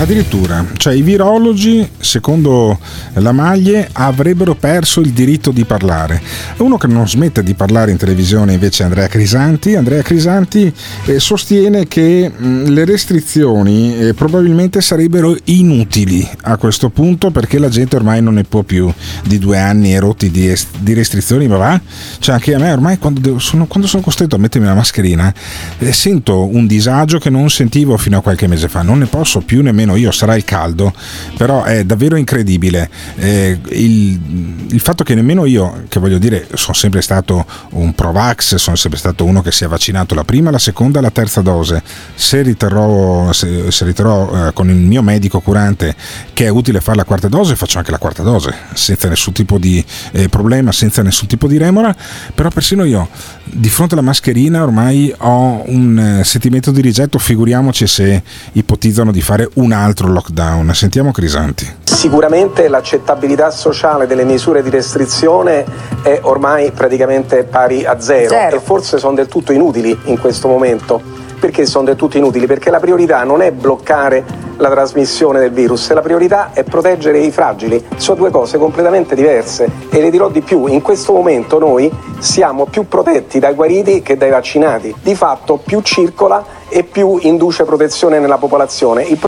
Addirittura, cioè i virologi, secondo la Maglie, avrebbero perso il diritto di parlare. Uno che non smette di parlare in televisione invece è Andrea Crisanti. Andrea Crisanti eh, sostiene che mh, le restrizioni eh, probabilmente sarebbero inutili a questo punto perché la gente ormai non ne può più di due anni erotti di restrizioni, ma va? Cioè anche a me ormai quando sono, quando sono costretto a mettermi la mascherina eh, sento un disagio che non sentivo fino a qualche mese fa, non ne posso più nemmeno almeno io sarà il caldo, però è davvero incredibile. Eh, il, il, fatto che nemmeno io, che voglio dire, sono sempre stato un Provax, sono sempre stato uno che si è vaccinato la prima, la seconda la terza dose, se riterrò, se, se riterrò eh, con il mio medico curante che è utile fare la quarta dose, faccio anche la quarta dose, senza nessun tipo di eh, problema, senza nessun tipo di remora, però persino io di fronte alla mascherina ormai ho un eh, sentimento di rigetto, figuriamoci se ipotizzano di fare un altro lockdown. Sentiamo Crisanti. Sicuramente l'accettabilità sociale delle misure di restrizione è ormai praticamente pari a zero, zero. e forse sono del tutto inutili in questo momento. Perché sono del tutto inutili? Perché la priorità non è bloccare la trasmissione del virus. La priorità è proteggere i fragili. Sono due cose completamente diverse e le dirò di più, in questo momento noi siamo più protetti dai guariti che dai vaccinati. Di fatto più circola e più induce protezione nella popolazione. Il...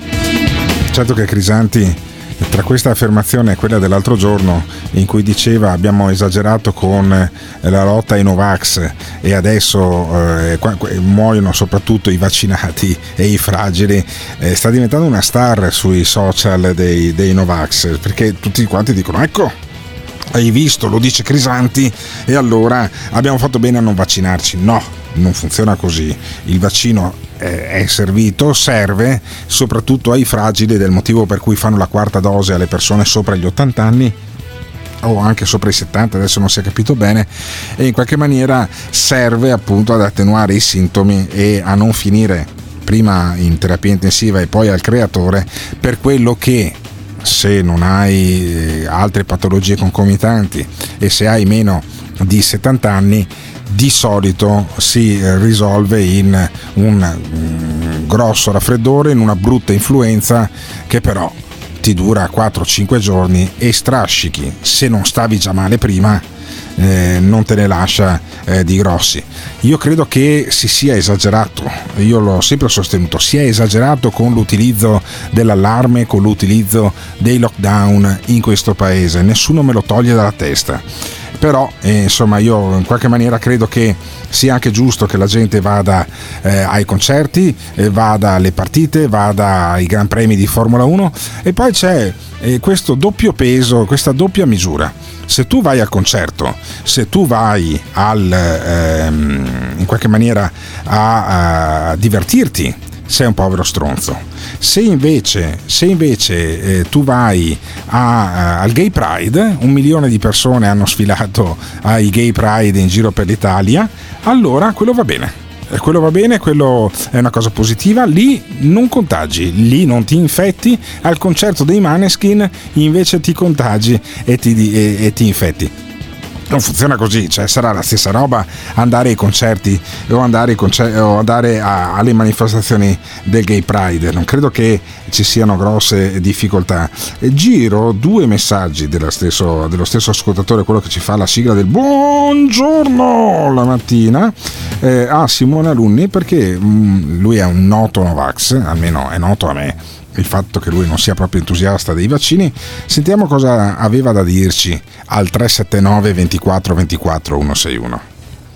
Certo che Crisanti tra questa affermazione e quella dell'altro giorno in cui diceva abbiamo esagerato con eh, la lotta ai Novax e adesso eh, muoiono soprattutto i vaccinati e i fragili, eh, sta diventando una star sui social dei, dei Novax perché tutti quanti dicono ecco hai visto, lo dice Crisanti e allora abbiamo fatto bene a non vaccinarci. No, non funziona così. Il vaccino è servito, serve soprattutto ai fragili del motivo per cui fanno la quarta dose alle persone sopra gli 80 anni o anche sopra i 70, adesso non si è capito bene, e in qualche maniera serve appunto ad attenuare i sintomi e a non finire prima in terapia intensiva e poi al creatore per quello che se non hai eh, altre patologie concomitanti e se hai meno di 70 anni di solito si risolve in un mm, grosso raffreddore, in una brutta influenza che però ti dura 4-5 giorni e strascichi, se non stavi già male prima, eh, non te ne lascia eh, di grossi. Io credo che si sia esagerato, io l'ho sempre sostenuto, si è esagerato con l'utilizzo dell'allarme, con l'utilizzo dei lockdown in questo paese, nessuno me lo toglie dalla testa però eh, insomma io in qualche maniera credo che sia anche giusto che la gente vada eh, ai concerti, eh, vada alle partite, vada ai Gran Premi di Formula 1 e poi c'è eh, questo doppio peso, questa doppia misura. Se tu vai al concerto, se tu vai al, ehm, in qualche maniera a, a divertirti, sei un povero stronzo. Se invece, se invece eh, tu vai a, a, al Gay Pride, un milione di persone hanno sfilato ai Gay Pride in giro per l'Italia, allora quello va bene. Quello va bene, quello è una cosa positiva, lì non contagi, lì non ti infetti, al concerto dei Maneskin invece ti contagi e ti, e, e ti infetti non funziona così, cioè sarà la stessa roba andare ai concerti o andare, concerti, o andare a, alle manifestazioni del Gay Pride, non credo che ci siano grosse difficoltà. Giro due messaggi stesso, dello stesso ascoltatore, quello che ci fa la sigla del buongiorno la mattina, eh, a Simone Alunni perché mh, mm, lui è un noto Novax, almeno è noto a me il fatto che lui non sia proprio entusiasta dei vaccini, sentiamo cosa aveva da dirci al 379 24 24 161.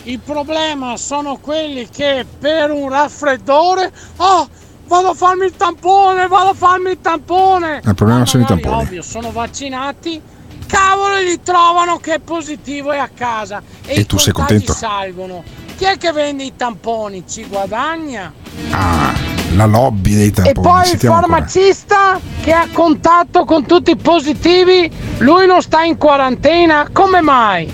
Il problema sono quelli che per un raffreddore, oh, vado a farmi il tampone, vado a farmi il tampone. Il problema sono i tamponi. Ovvio, sono vaccinati, cavolo, gli trovano che è positivo e a casa. E, e tu sei contento? salgono. Chi è che vende i tamponi? Ci guadagna? Ah la lobby dei tamponi. E poi il farmacista ancora. che ha contatto con tutti i positivi, lui non sta in quarantena, come mai?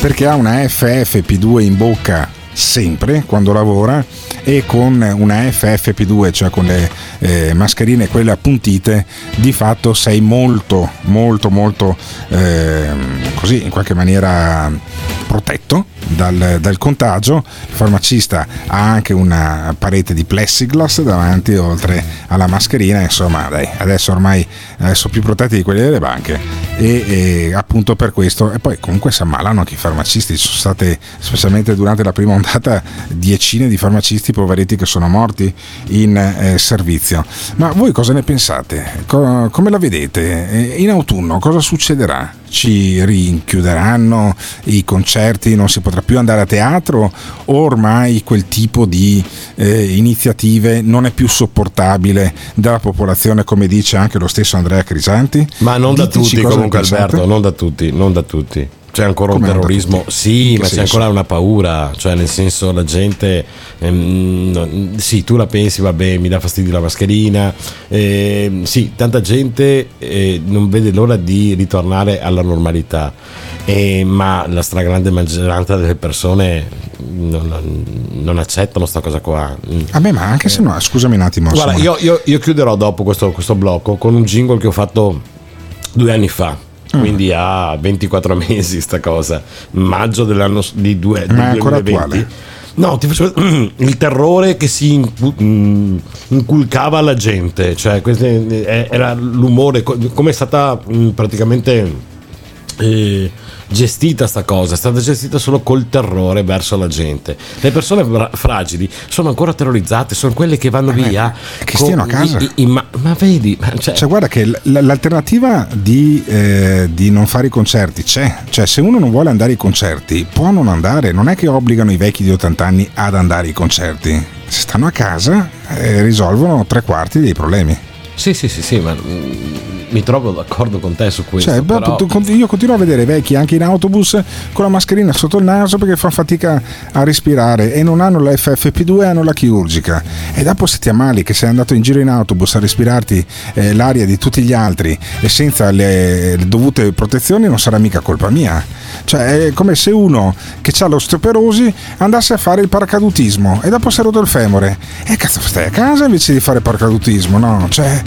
Perché ha una FFP2 in bocca sempre quando lavora e con una FFP2, cioè con le eh, mascherine quelle appuntite, di fatto sei molto molto molto eh, così in qualche maniera protetto dal, dal, contagio. Il farmacista ha anche una parete di plexiglass davanti, oltre alla mascherina. Insomma, dai, adesso ormai sono più protetti di quelli delle banche. E, e, appunto per questo, e poi comunque si ammalano anche i farmacisti. Ci sono state, specialmente durante la prima ondata, decine di farmacisti poveretti che sono morti in eh, servizio. Ma voi cosa ne pensate? Co- come la vedete? Eh, in autunno cosa succederà? Ci rinchiuderanno i concerti? Non si potrà più andare a teatro? O ormai quel tipo di eh, iniziative non è più sopportabile dalla popolazione, come dice anche lo stesso Andrea Crisanti? Ma non Diteci da tutti comunque Alberto, non da tutti, non da tutti c'è ancora Come un terrorismo, sì, ma senso? c'è ancora una paura, cioè nel senso la gente, ehm, sì, tu la pensi, vabbè, mi dà fastidio la mascherina, eh, sì, tanta gente eh, non vede l'ora di ritornare alla normalità, eh, ma la stragrande maggioranza delle persone non, non accettano questa cosa qua. A me, ma anche se no, scusami un attimo. Guarda, io, io, io, chiuderò dopo questo, questo blocco con un jingle che ho fatto due anni fa. Quindi ha 24 mesi sta cosa, maggio dell'anno di, due, del 2020. No, ti facevo il terrore che si mm, inculcava alla gente, cioè eh, era l'umore, co- come è stata mm, praticamente eh, gestita sta cosa, è stata gestita solo col terrore verso la gente. Le persone fra- fragili sono ancora terrorizzate, sono quelle che vanno via. che stiano a casa. i- i- ma, ma vedi, ma- cioè, Cioè, guarda che l- l- l'alternativa di, eh, di non fare i concerti c'è. Cioè, se uno non vuole andare ai concerti, può non andare. Non è che obbligano i vecchi di 80 anni ad andare ai concerti. Se stanno a casa, eh, risolvono tre quarti dei problemi. Sì, sì, sì, sì, ma mm, mi trovo d'accordo con te su questo. Cioè, però- io continuo a vedere vecchi anche in autobus con la mascherina sotto il naso perché fanno fatica a respirare e non hanno la FFP2, hanno la chirurgica. E dopo se ti ammali che sei andato in giro in autobus a respirarti eh, l'aria di tutti gli altri e senza le, le dovute protezioni non sarà mica colpa mia. Cioè, è come se uno che ha l'osteoporosi andasse a fare il paracadutismo e dopo si è rotto il femore. E cazzo, stai a casa invece di fare paracadutismo, no? Cioè,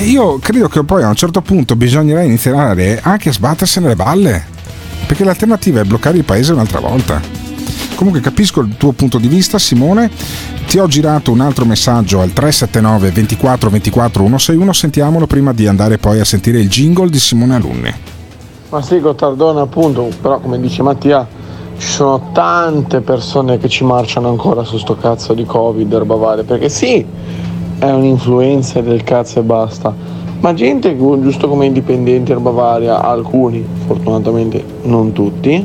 io credo che poi a un certo punto bisognerà iniziare anche a sbattersene le balle. Perché l'alternativa è bloccare il paese un'altra volta. Comunque capisco il tuo punto di vista, Simone. Ti ho girato un altro messaggio al 379 24 24 161. Sentiamolo prima di andare poi a sentire il jingle di Simone Alunni. Ma sì, Gottardone appunto, però come dice Mattia, ci sono tante persone che ci marciano ancora su sto cazzo di Covid e roba varia, perché sì, è un'influenza del cazzo e basta, ma gente giusto come indipendenti e roba varia, alcuni, fortunatamente non tutti,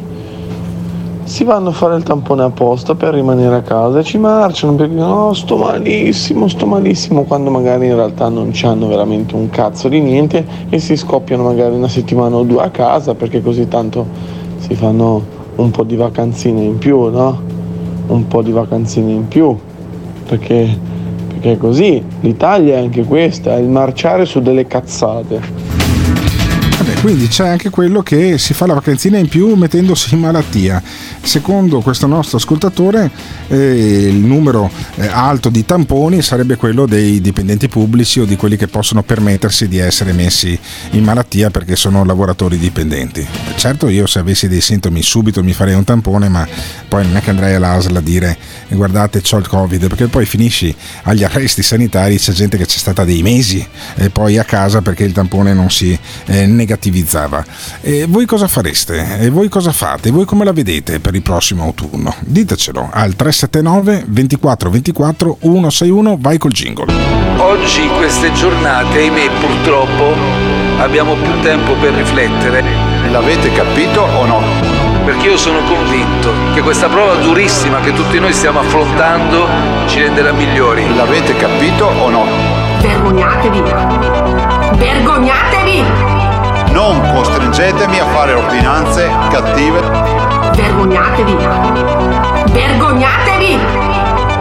si vanno a fare il tampone apposta per rimanere a casa e ci marciano perché no, sto malissimo, sto malissimo, quando magari in realtà non c'hanno veramente un cazzo di niente e si scoppiano magari una settimana o due a casa perché così tanto si fanno un po' di vacanzine in più, no? Un po' di vacanzine in più, perché, perché è così, l'Italia è anche questa, è il marciare su delle cazzate. Vabbè, quindi c'è anche quello che si fa la vacanzina in più mettendosi in malattia. Secondo questo nostro ascoltatore, eh, il numero eh, alto di tamponi sarebbe quello dei dipendenti pubblici o di quelli che possono permettersi di essere messi in malattia perché sono lavoratori dipendenti. Certo, io se avessi dei sintomi subito mi farei un tampone, ma poi non è che andrei all'ASL a dire "Eh, guardate c'ho il Covid, perché poi finisci agli arresti sanitari, c'è gente che c'è stata dei mesi e poi a casa perché il tampone non si eh, negativizzava. E voi cosa fareste? E voi cosa fate? E voi come la vedete per il prossimo autunno? Ditecelo al 379 24 24 161, vai col jingle. Oggi in queste giornate, ahimè, purtroppo abbiamo più tempo per riflettere. L'avete capito o no? Perché io sono convinto che questa prova durissima che tutti noi stiamo affrontando ci renderà migliori. L'avete capito o no? Vergognatevi! Vergognatevi! Non costringetemi a fare ordinanze cattive Vergognatevi! Vergognatevi!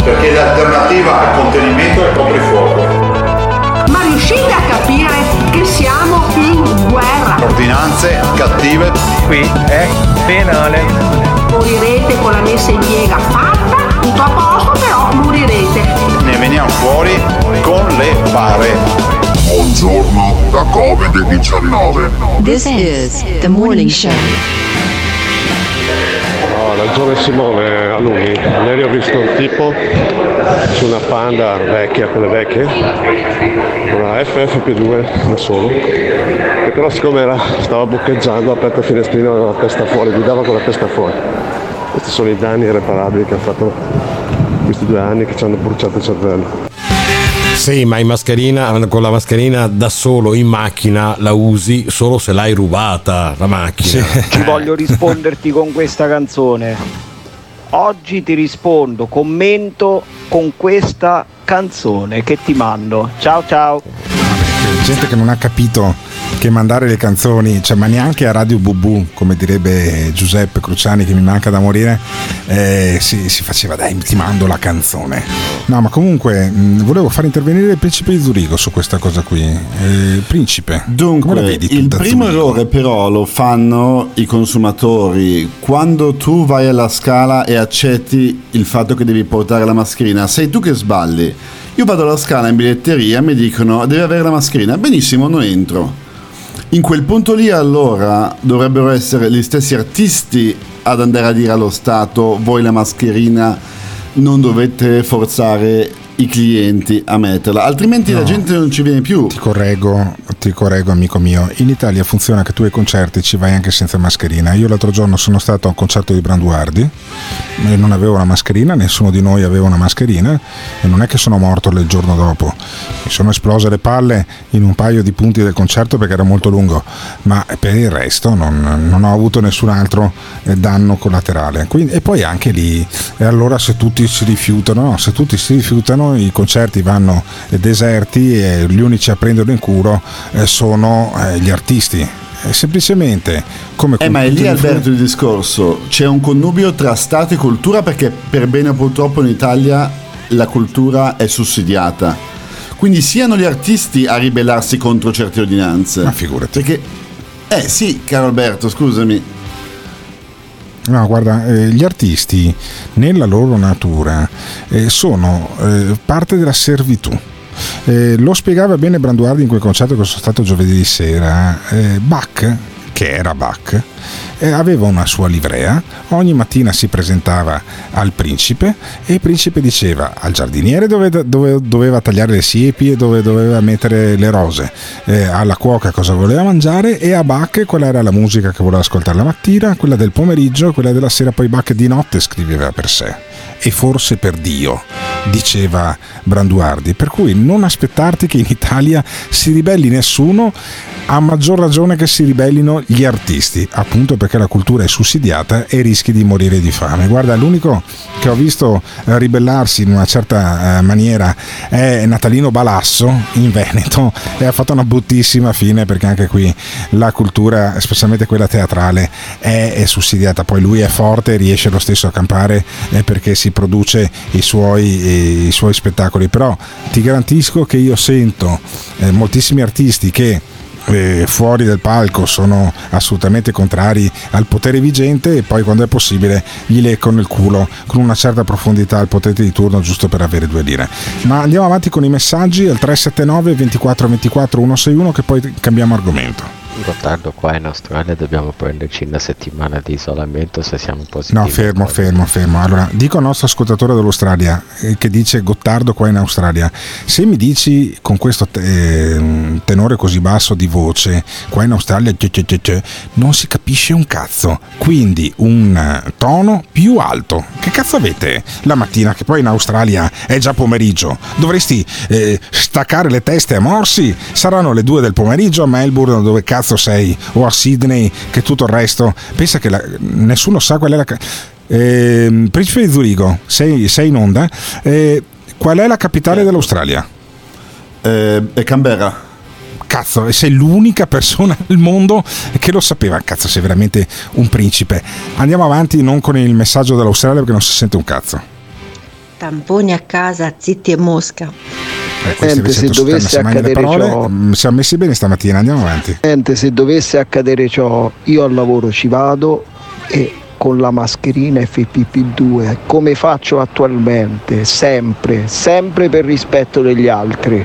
perché l'alternativa al contenimento è il coprifuoco. Ma riuscite a capire che siamo in guerra? Ordinanze cattive. Qui è penale. Morirete con la messa in piega fatta, tutto a posto, però morirete. Ne veniamo fuori con le pare. Buongiorno da Covid-19. This is the morning show. No, ragione Simone Alunni. Ieri ho visto un tipo su una panda vecchia, quelle vecchie, una FFP2 da solo, che però siccome era, stava boccheggiando, ha aperto il finestrino con la testa fuori, guidava con la testa fuori. Questi sono i danni irreparabili che ha fatto questi due anni che ci hanno bruciato il cervello. Sì, ma in mascherina, con la mascherina da solo in macchina la usi solo se l'hai rubata la macchina. Ci voglio risponderti con questa canzone. Oggi ti rispondo, commento con questa canzone che ti mando. Ciao ciao. Gente che non ha capito che mandare le canzoni, cioè, ma neanche a Radio Bubu, come direbbe Giuseppe Cruciani che mi manca da morire, eh, si, si faceva dai, ti mando la canzone. No, ma comunque mh, volevo far intervenire il principe di Zurigo su questa cosa qui. Eh, principe, Dunque, vedi il primo Zurigo? errore però lo fanno i consumatori. Quando tu vai alla scala e accetti il fatto che devi portare la mascherina, sei tu che sballi. Io vado alla scala in biglietteria, mi dicono devi avere la mascherina, benissimo, non entro. In quel punto lì allora dovrebbero essere gli stessi artisti ad andare a dire allo Stato voi la mascherina non dovete forzare i clienti a metterla, altrimenti No. la gente non ci viene più. Ti correggo, ti correggo amico mio, in Italia funziona che tu ai concerti ci vai anche senza mascherina. Io l'altro giorno sono stato a un concerto di Branduardi e non avevo una mascherina, nessuno di noi aveva una mascherina e non è che sono morto il giorno dopo. Mi sono esplose le palle in un paio di punti del concerto perché era molto lungo, ma per il resto non, non ho avuto nessun altro eh, danno collaterale. Quindi- e poi anche lì, e allora se tutti si rifiutano, no, se tutti si rifiutano i concerti vanno deserti e gli unici a prenderlo in curo eh, sono eh, gli artisti. Semplicemente come Eh, ma è lì Alberto il discorso, c'è un connubio tra Stato e cultura perché per bene o purtroppo in Italia la cultura è sussidiata. Quindi siano gli artisti a ribellarsi contro certe ordinanze. Ma figurati. Perché, eh sì, caro Alberto, scusami. No, guarda, eh, gli artisti nella loro natura eh, sono eh, parte della servitù. Eh, lo spiegava bene Branduardi in quel concerto che sono stato giovedì sera. Eh, Bach, che era Bach, eh, aveva una sua livrea, ogni mattina si presentava al principe e il principe diceva al giardiniere dove, dove doveva tagliare le siepi e dove doveva mettere le rose, eh, alla cuoca cosa voleva mangiare e a Bach quella era la musica che voleva ascoltare la mattina, quella del pomeriggio, quella della sera, poi Bach di notte scriveva per sé e forse per Dio, diceva Branduardi. Per cui non aspettarti che in Italia si ribelli nessuno, a maggior ragione che si ribellino gli artisti, appunto perché la cultura è sussidiata e rischi di morire di fame. Guarda, l'unico che ho visto eh, ribellarsi in una certa eh, maniera è Natalino Balasso in Veneto e ha fatto una bruttissima fine perché anche qui la cultura, specialmente quella teatrale, è, sussidiata. Poi lui è forte e riesce lo stesso a campare eh, perché si produce i suoi, i suoi spettacoli. Però ti garantisco che io sento moltissimi artisti che eh, fuori del palco sono assolutamente contrari al potere vigente e poi quando è possibile gli leggono il culo con una certa profondità al potere di turno giusto per avere due lire. Ma andiamo avanti con i messaggi al 379 24 24 161 che poi cambiamo argomento. Gottardo, qua in Australia dobbiamo prenderci una settimana di isolamento se siamo positivi. No, fermo, fermo, fermo. Allora, dico al nostro ascoltatore dell'Australia eh, che dice Gottardo qua in Australia, se mi dici con questo te- eh, tenore così basso di voce, qua in Australia non si capisce un cazzo. Quindi un eh, tono più alto. Che cazzo avete la mattina che poi in Australia è già pomeriggio? Dovresti eh, staccare le teste a morsi? Saranno le due del pomeriggio a Melbourne dove cazzo sei? O a Sydney che tutto il resto? Pensa che la- nessuno sa qual è la... Ehm, Principe di Zurigo, sei, sei in onda. Eh, qual è la capitale dell'Australia? Eh, è Canberra. Cazzo, e sei l'unica persona al mondo che lo sapeva. Cazzo, sei veramente un principe. Andiamo avanti non con il messaggio dell'Australia perché non si sente un cazzo. Tamponi a casa, zitti e mosca. Eh, Niente, se invece sono dovesse accadere parole. ciò- Mm, Siamo messi bene stamattina, andiamo avanti. Niente, se dovesse accadere ciò, io al lavoro ci vado e con la mascherina FPP2, come faccio attualmente, sempre, sempre per rispetto degli altri.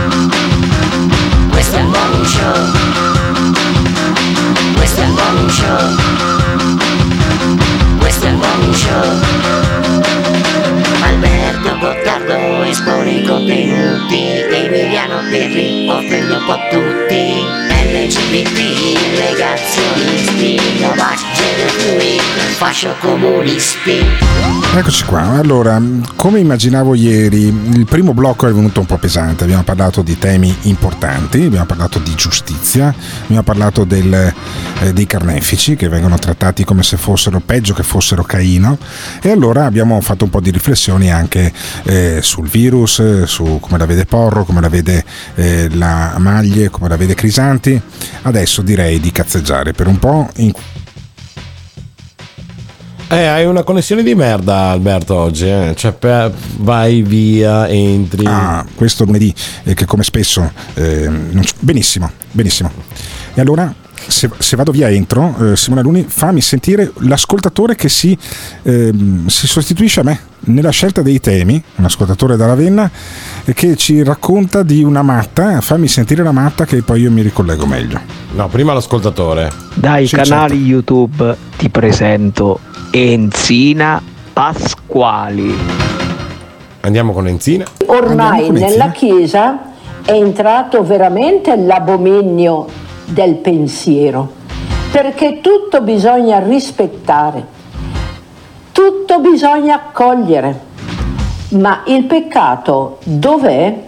Contenuti Emiliano Pirri offende un po' tutti. LGBT, negazionisti, Novak, gender fluid, fascio comunisti Eccoci qua, allora, come immaginavo ieri, il primo blocco è venuto un po' pesante, abbiamo parlato di temi importanti, abbiamo parlato di giustizia, abbiamo parlato del, eh, dei carnefici che vengono trattati come se fossero peggio che fossero Caino e allora abbiamo fatto un po' di riflessioni anche eh, sul virus, su come la vede Porro, come la vede eh, la Maglie, come la vede Crisanti. Adesso direi di cazzeggiare per un po'. In... Eh, hai una connessione di merda, Alberto, oggi. Eh? Cioè, per- vai via, entri. Ah, questo lunedì, eh, che come spesso... eh, benissimo, benissimo. E allora, se, se vado via entro, eh, Simona Luni, fammi sentire l'ascoltatore che si, ehm, si sostituisce a me nella scelta dei temi, un ascoltatore da Ravenna, eh, che ci racconta di una matta, fammi sentire la matta che poi io mi ricollego meglio. No, prima l'ascoltatore. Dai Sì, canali certo. YouTube ti presento Enzina Pasquali. Andiamo con Enzina. Ormai con nella Chiesa è entrato veramente l'abominio del pensiero, perché tutto bisogna rispettare, tutto bisogna accogliere, ma il peccato dov'è?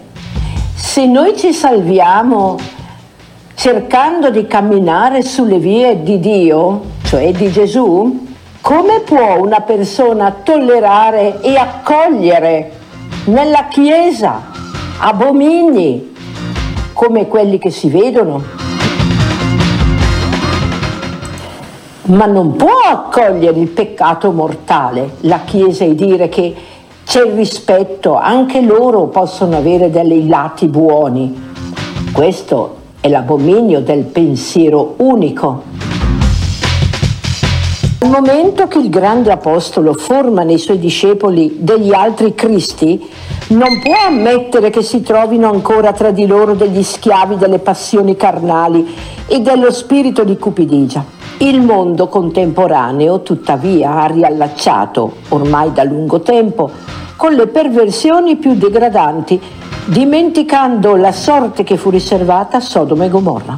Se noi ci salviamo cercando di camminare sulle vie di Dio, cioè di Gesù, come può una persona tollerare e accogliere nella Chiesa abomini come quelli che si vedono? Ma non può accogliere il peccato mortale la Chiesa e dire che c'è il rispetto, anche loro possono avere dei lati buoni. Questo è l'abominio del pensiero unico. Al momento che il grande apostolo forma nei suoi discepoli degli altri Cristi, non può ammettere che si trovino ancora tra di loro degli schiavi delle passioni carnali e dello spirito di cupidigia. Il mondo contemporaneo, tuttavia, ha riallacciato, ormai da lungo tempo, con le perversioni più degradanti, dimenticando la sorte che fu riservata a Sodoma e Gomorra.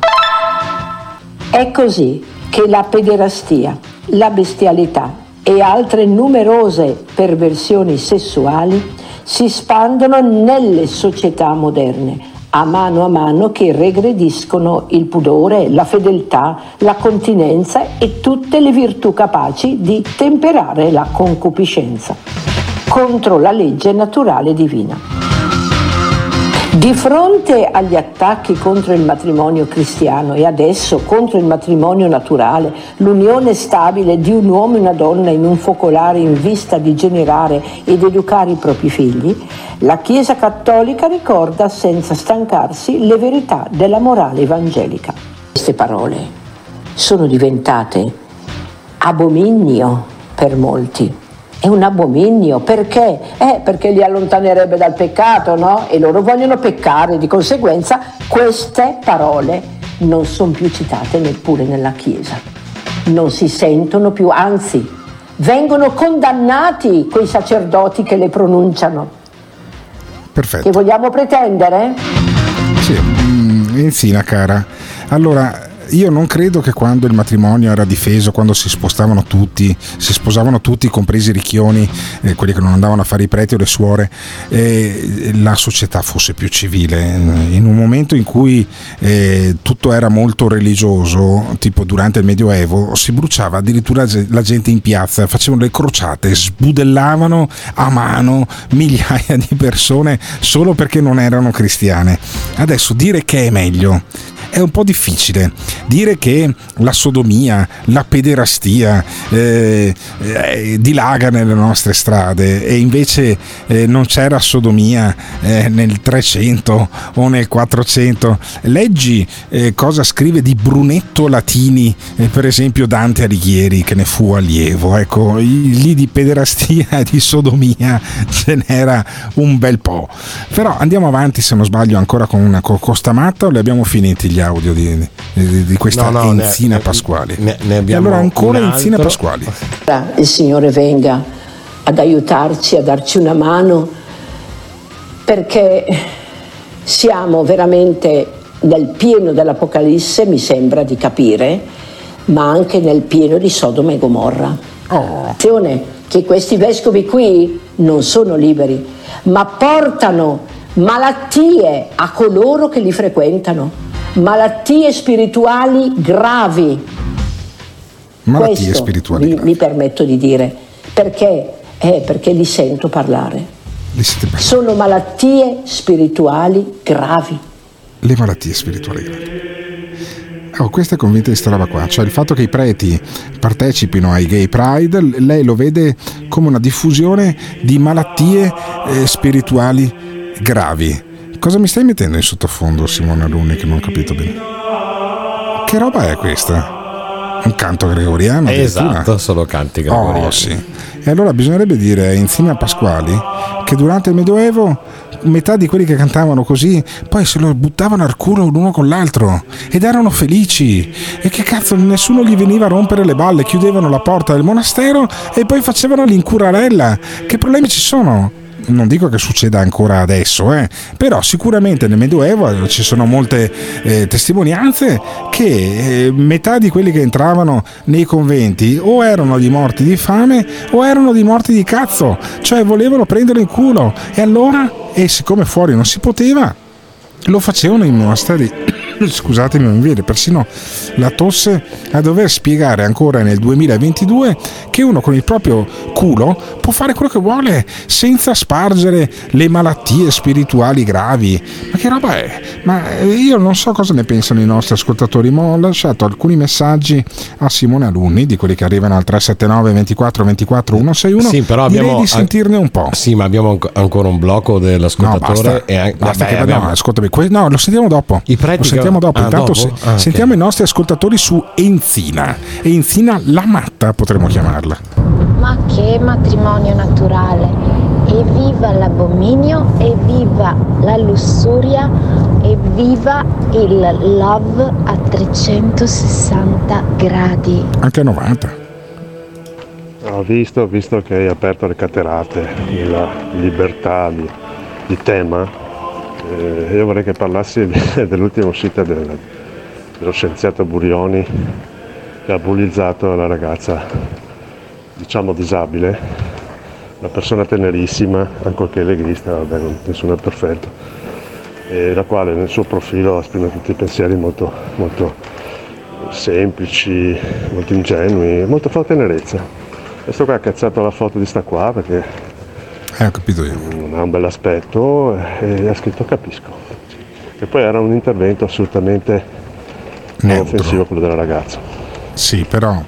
È così che la pederastia, la bestialità e altre numerose perversioni sessuali si spandono nelle società moderne, a mano a mano che regrediscono il pudore, la fedeltà, la continenza e tutte le virtù capaci di temperare la concupiscenza, contro la legge naturale divina. Di fronte agli attacchi contro il matrimonio cristiano e adesso contro il matrimonio naturale, l'unione stabile di un uomo e una donna in un focolare in vista di generare ed educare i propri figli, la Chiesa Cattolica ricorda senza stancarsi le verità della morale evangelica. Queste parole sono diventate abominio per molti. È un abominio perché? Eh, perché li allontanerebbe dal peccato, no? E loro vogliono peccare, di conseguenza queste parole non sono più citate neppure nella Chiesa. Non si sentono più, anzi, vengono condannati quei sacerdoti che le pronunciano. Perfetto. Che vogliamo pretendere? Sì, mm, Enzina cara. Allora, io non credo che quando il matrimonio era difeso, quando si spostavano tutti, si sposavano tutti, compresi i ricchioni, eh, quelli che non andavano a fare i preti o le suore, eh, la società fosse più civile. In un momento in cui eh, tutto era molto religioso, tipo durante il Medioevo, si bruciava addirittura la gente in piazza, facevano le crociate, sbudellavano a mano migliaia di persone solo perché non erano cristiane. Adesso dire che è meglio è un po' difficile. Dire che la sodomia, la pederastia eh, eh, dilaga nelle nostre strade e invece eh, non c'era sodomia eh, nel 300 o nel 400. Leggi eh, cosa scrive di Brunetto Latini, eh, per esempio Dante Alighieri, che ne fu allievo. Ecco, lì di pederastia e di sodomia ce n'era un bel po'. Però andiamo avanti, se non sbaglio, ancora con una co- costamatta o li abbiamo finiti gli audio di, di- di questa No, no, Enzina ne- Pasquali? ne- ne e abbiamo allora ancora Enzina altro. Pasquali. Il Signore venga ad aiutarci, a darci una mano perché siamo veramente nel pieno dell'Apocalisse, mi sembra di capire, ma anche nel pieno di Sodoma e Gomorra. Attenzione che questi vescovi qui non sono liberi, ma portano malattie a coloro che li frequentano, malattie spirituali gravi. Malattie Questo spirituali mi, gravi. mi permetto di dire, perché? Eh, perché li sento parlare. Sono malattie spirituali gravi. Le malattie spirituali gravi. Oh, questa è convinta di questa roba qua, cioè il fatto che i preti partecipino ai gay pride, lei lo vede come una diffusione di malattie eh, spirituali gravi. Cosa mi stai mettendo in sottofondo, Simone Alunni, che non ho capito bene? Che roba è questa? Un canto gregoriano? Esatto, solo canti gregoriani. Oh, sì. E allora bisognerebbe dire insieme a Pasquali che durante il Medioevo metà di quelli che cantavano così poi se lo buttavano al culo l'uno con l'altro ed erano felici. E che cazzo, nessuno gli veniva a rompere le balle, chiudevano la porta del monastero e poi facevano l'incurarella. Che problemi ci sono? Non dico che succeda ancora adesso, eh, però sicuramente nel Medioevo ci sono molte eh, testimonianze che eh, metà di quelli che entravano nei conventi o erano di morti di fame o erano di morti di cazzo, cioè volevano prendere il culo e allora, e siccome fuori non si poteva, lo facevano in monasteri. Scusatemi, mi viene persino la tosse a dover spiegare ancora nel 2022 che uno con il proprio culo può fare quello che vuole senza spargere le malattie spirituali gravi. Ma che roba è? Ma eh, io non so cosa ne pensano i nostri ascoltatori, ma ho lasciato alcuni messaggi a Simone Alunni, di quelli che arrivano al 379 24 24 161. Sì, però abbiamo di sentirne un po'. Sì, ma abbiamo anco- ancora un blocco dell'ascoltatore. No, basta. e an- Basta vabbè, che- abbiamo- no, ascoltami, que- no, lo sentiamo dopo. I preti lo sentiamo dopo. ah, Intanto dopo? se- Ah, sentiamo i nostri ascoltatori su Enzina. Enzina la matta potremmo chiamarla. Ma che matrimonio naturale! Evviva l'abominio, evviva la lussuria, evviva il love a 360 gradi. Anche a 90. Ho visto, visto che hai aperto le caterate della libertà di, di tema, eh, io vorrei che parlassi dell'ultima uscita del- dello scienziato Burioni che ha bullizzato la ragazza, diciamo disabile, una persona tenerissima, ancorché leghista, vabbè, nessuno è perfetto, e la quale nel suo profilo esprime tutti i pensieri molto, molto semplici, molto ingenui, molto fa tenerezza. Questo qua ha cazzato la foto di sta qua perché Eh, ho capito io. non ha un bel aspetto e ha scritto capisco. E poi era un intervento assolutamente non offensivo quello della ragazza. Sì, però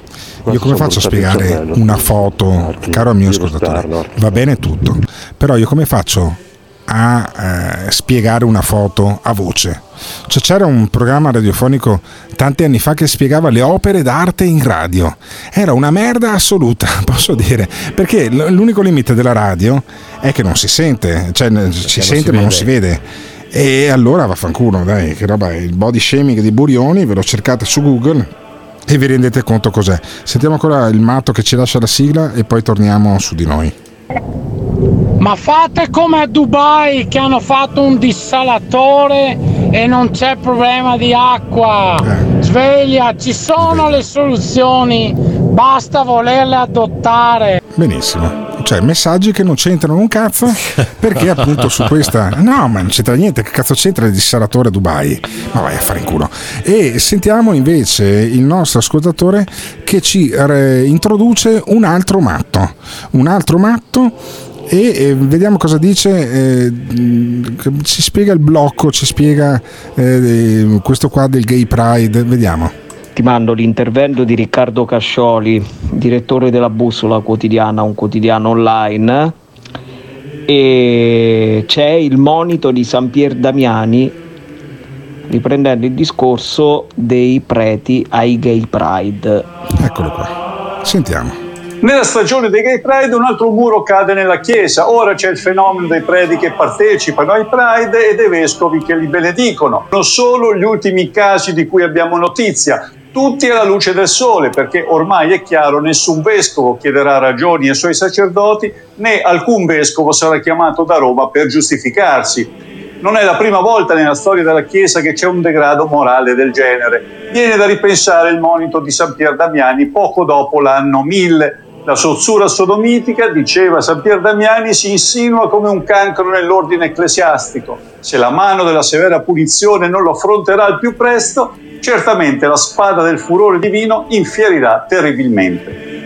io come faccio a spiegare una foto, caro mio ascoltatore, va bene tutto, però io come faccio a eh, spiegare una foto a voce? Cioè c'era un programma radiofonico tanti anni fa che spiegava le opere d'arte in radio. Era una merda assoluta, posso dire, perché l'unico limite della radio è che non si sente, cioè si sente si ma non si vede. E allora vaffanculo, dai, che roba è il body shaming di Burioni, ve lo cercate su Google e vi rendete conto cos'è. Sentiamo ancora il matto che ci lascia la sigla e poi torniamo su di noi. Ma fate come a Dubai che hanno fatto un dissalatore e non c'è problema di acqua. Sveglia, ci sono le soluzioni, basta volerle adottare. Benissimo. Cioè, messaggi che non c'entrano un cazzo perché appunto su questa... No, ma non c'entra niente, che cazzo c'entra il dissalatore a Dubai? Ma vai a fare in culo. E sentiamo invece il nostro ascoltatore che ci eh, introduce un altro matto. Un altro matto e eh, vediamo cosa dice, eh, ci spiega il blocco, ci spiega eh, questo qua del gay pride, vediamo. Ti mando l'intervento di Riccardo Cascioli, direttore della Bussola Quotidiana, un quotidiano online. E c'è il monito di San Pier Damiani riprendendo il discorso dei preti ai gay pride. Eccolo qua. Sentiamo. Nella stagione dei Gay Pride un altro muro cade nella Chiesa, ora c'è il fenomeno dei preti che partecipano ai Pride e dei vescovi che li benedicono. Non solo gli ultimi casi di cui abbiamo notizia, tutti alla luce del sole, perché ormai è chiaro nessun vescovo chiederà ragioni ai suoi sacerdoti, né alcun vescovo sarà chiamato da Roma per giustificarsi. Non è la prima volta nella storia della Chiesa che c'è un degrado morale del genere. Viene da ripensare il monito di San Pier Damiani poco dopo l'anno 1000. La sozzura sodomitica, diceva San Pier Damiani, si insinua come un cancro nell'ordine ecclesiastico. Se la mano della severa punizione non lo affronterà al più presto, certamente la spada del furore divino infierirà terribilmente.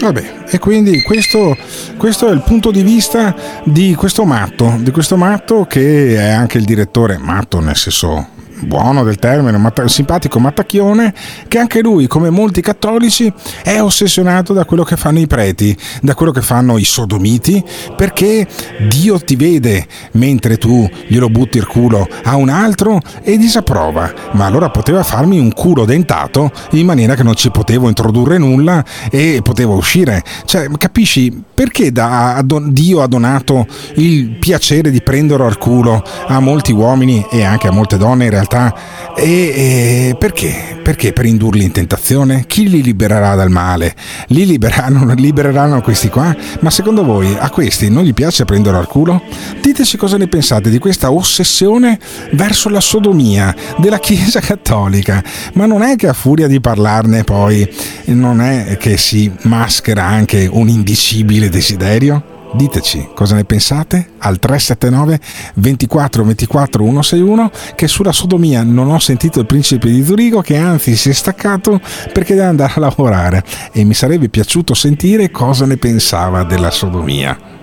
Vabbè, e quindi questo, questo, è il punto di vista di questo matto, di questo matto che è anche il direttore, matto nel senso buono del termine, matta- simpatico Mattacchione, che anche lui, come molti cattolici, è ossessionato da quello che fanno i preti, da quello che fanno i sodomiti, perché Dio ti vede mentre tu glielo butti il culo a un altro e disapprova. Ma allora poteva farmi un culo dentato in maniera che non ci potevo introdurre nulla e potevo uscire. Cioè, capisci perché da, Dio ha donato il piacere di prenderlo al culo a molti uomini e anche a molte donne in realtà? Realtà. E, e perché? Perché per indurli in tentazione? Chi li libererà dal male? Li libereranno, libereranno questi qua? Ma secondo voi a questi non gli piace prendere al culo? Diteci cosa ne pensate di questa ossessione verso la sodomia della Chiesa Cattolica. Ma non è che a furia di parlarne poi non è che si maschera anche un indicibile desiderio? Diteci cosa ne pensate al 379 24 24 161 che sulla sodomia non ho sentito il principe di Zurigo che anzi si è staccato perché deve andare a lavorare e mi sarebbe piaciuto sentire cosa ne pensava della sodomia.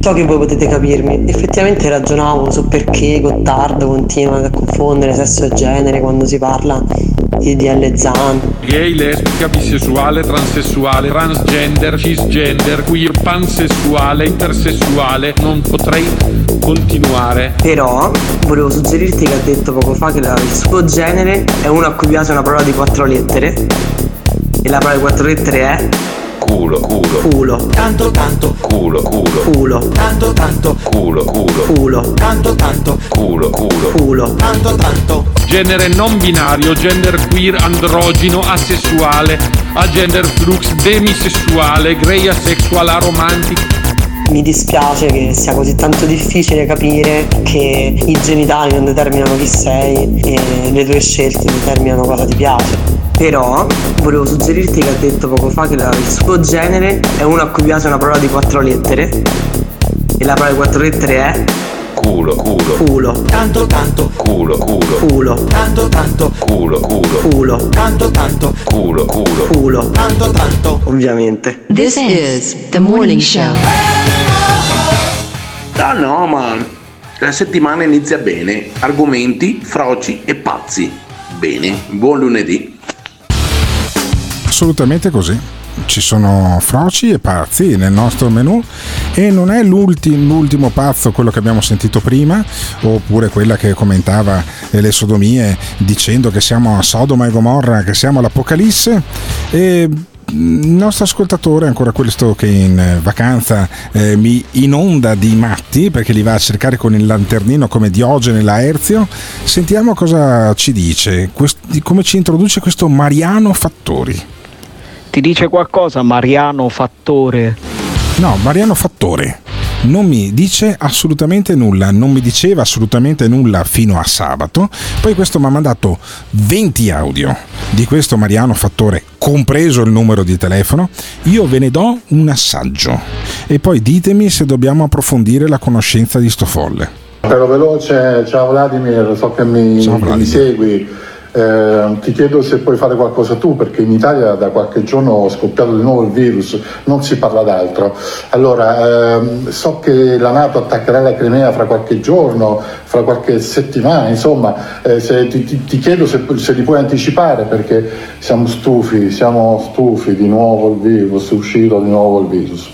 So che voi potete capirmi, effettivamente ragionavo su perché Gottardo continua a confondere sesso e genere quando si parla di DL Zan. Gay, lesbica, bisessuale, transessuale, transgender, cisgender, queer, pansessuale, intersessuale, non potrei continuare. Però volevo suggerirti che ha detto poco fa che il suo genere è uno a cui piace una parola di quattro lettere e la parola di quattro lettere è culo, culo, culo, tanto, tanto, culo, culo, culo, tanto, tanto, culo, culo, culo, tanto, tanto, culo, culo, culo, tanto, tanto. Genere non binario, gender queer, androgino, asessuale, agender flux, demisessuale, grey asexual, aromantic. Mi dispiace che sia così tanto difficile capire che i genitali non determinano chi sei e le tue scelte determinano cosa ti piace. Però volevo suggerirti che ha detto poco fa che il suo genere è uno a cui piace una parola di quattro lettere. E la parola di quattro lettere è culo, culo, culo, tanto, tanto, culo, culo, culo, tanto, tanto, culo, culo, culo, tanto, tanto, culo, culo, culo, tanto, tanto. Ovviamente. This is the morning show. Ah no, ma la settimana inizia bene. Argomenti, froci e pazzi. Bene, buon lunedì assolutamente così. Ci sono froci e pazzi nel nostro menù e non è l'ultimo, l'ultimo pazzo quello che abbiamo sentito prima oppure quella che commentava le sodomie dicendo che siamo a Sodoma e Gomorra, che siamo all'Apocalisse e il nostro ascoltatore, ancora questo che in vacanza eh, mi inonda di matti perché li va a cercare con il lanternino come Diogene Laerzio, sentiamo cosa ci dice, quest- come ci introduce questo Mariano Fattori. Ti dice qualcosa Mariano Fattore? No, Mariano Fattore non mi dice assolutamente nulla, non mi diceva assolutamente nulla fino a sabato, poi questo mi ha mandato 20 audio di questo Mariano Fattore, compreso il numero di telefono, io ve ne do un assaggio e poi ditemi se dobbiamo approfondire la conoscenza di sto folle. Però veloce, ciao Vladimir, so che mi, ciao, Vladimir. mi segui eh, ti chiedo se puoi fare qualcosa tu perché in Italia da qualche giorno è scoppiato di nuovo il virus, non si parla d'altro. Allora, ehm, so che la Nato attaccherà la Crimea fra qualche giorno, fra qualche settimana, insomma, eh, se, ti, ti, ti, chiedo se, se li puoi anticipare perché siamo stufi, siamo stufi di nuovo il virus, è uscito di nuovo il virus.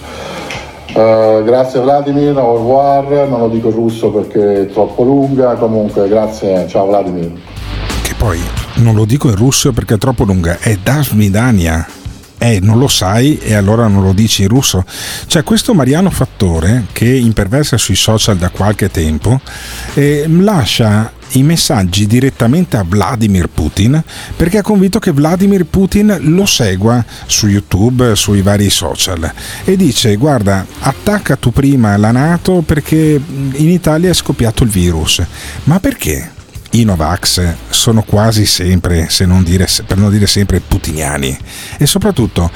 Uh, grazie Vladimir, au revoir, non lo dico russo perché è troppo lunga, comunque grazie, ciao Vladimir poi non lo dico in russo perché è troppo lunga, è Dasmidania. Eh, non lo sai e allora non lo dici in russo. C'è questo Mariano Fattore che imperversa sui social da qualche tempo e lascia i messaggi direttamente a Vladimir Putin perché ha convinto che Vladimir Putin lo segua su YouTube, sui vari social e dice guarda attacca tu prima la Nato perché in Italia è scoppiato il virus. Ma perché? I Novax sono quasi sempre, se non dire, per non dire sempre, putiniani. E soprattutto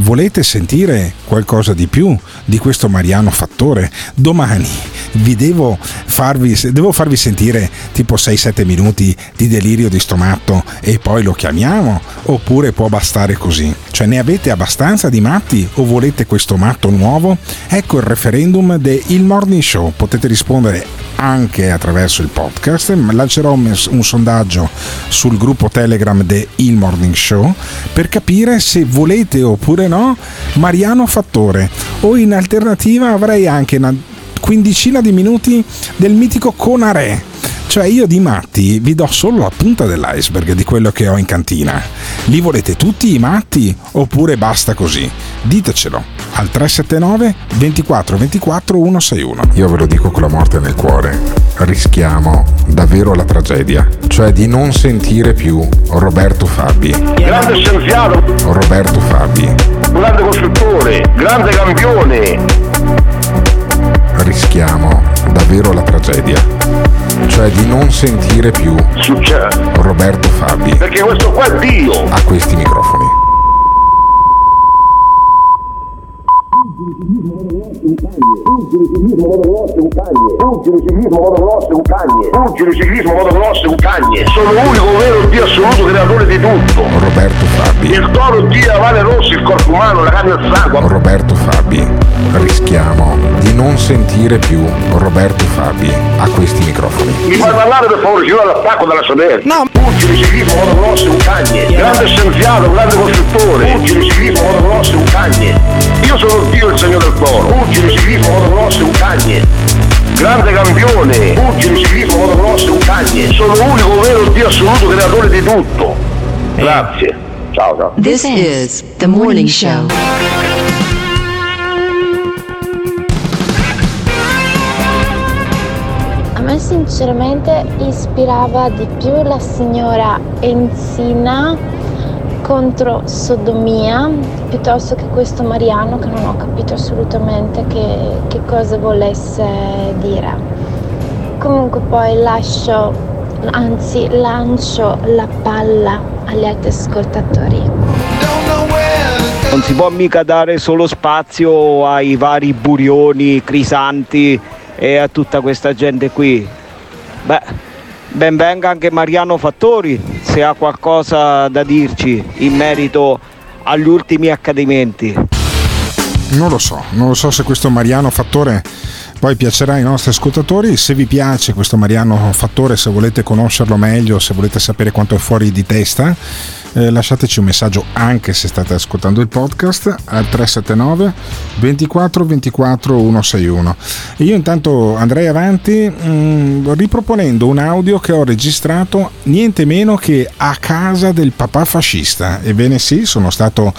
Volete sentire qualcosa di più di questo Mariano Fattore? Domani vi devo farvi, devo farvi sentire tipo 6-7 minuti di delirio di stomatto e poi lo chiamiamo? Oppure può bastare così? Cioè ne avete abbastanza di matti o volete questo matto nuovo? Ecco il referendum del Morning Show. Potete rispondere anche attraverso il podcast. Lancerò un, un sondaggio sul gruppo Telegram del Il Morning Show per capire se volete oppure no Mariano Fattore o in alternativa avrei anche una quindicina di minuti del mitico Conare cioè io di matti vi do solo la punta dell'iceberg di quello che ho in cantina. Li volete tutti i matti oppure basta così? Ditecelo al 379 24 24 161. Io ve lo dico con la morte nel cuore. Rischiamo davvero la tragedia, cioè di non sentire più Roberto Fabi. Grande scienziato. Roberto Fabi. Grande costruttore, grande campione. Rischiamo davvero la tragedia cioè di non sentire più Roberto Fabi. Perché questo qua è Dio! A questi microfoni. Pugili ciclismo motocross un cagne. Pugili ciclismo motocross un cagne. Pugili ciclismo motocross un cagne. Sono l'unico vero Dio assoluto creatore di tutto. Roberto Fabi. Il toro Dio, Vale Rossi, il corpo umano, la carne e il sangue. Roberto Fabi. Rischiamo di non sentire più Roberto Fabi a questi microfoni. Mi fai parlare per favore, ci vuole l'attacco dalla sodera. No. Pugili ciclismo motocross un cagne. Grande scienziato, grande costruttore. Pugili ciclismo motocross un cagne. Io sono Dio il segno del toro. Pugili ciclismo motocross un cagne. Grande campione, pugili, ciclismo, motocross un cagne. Sono l'unico vero Dio assoluto creatore di tutto. Grazie. Ciao ciao. This is the morning show. A me sinceramente ispirava di più la signora Enzina contro sodomia piuttosto che questo Mariano che non ho capito assolutamente che, che cosa volesse dire. Comunque poi lascio, anzi lancio la palla agli altri ascoltatori. Non si può mica dare solo spazio ai vari burioni, crisanti e a tutta questa gente qui. Beh, ben venga anche Mariano Fattori se ha qualcosa da dirci in merito agli ultimi accadimenti. Non lo so, non lo so se questo Mariano Fattore poi piacerà ai nostri ascoltatori. Se vi piace questo Mariano Fattore, se volete conoscerlo meglio, se volete sapere quanto è fuori di testa, eh, lasciateci un messaggio anche se state ascoltando il podcast al 379 24 24 161. E io intanto andrei avanti mh, mm, riproponendo un audio che ho registrato niente meno che a casa del papà fascista. Ebbene sì, sono stato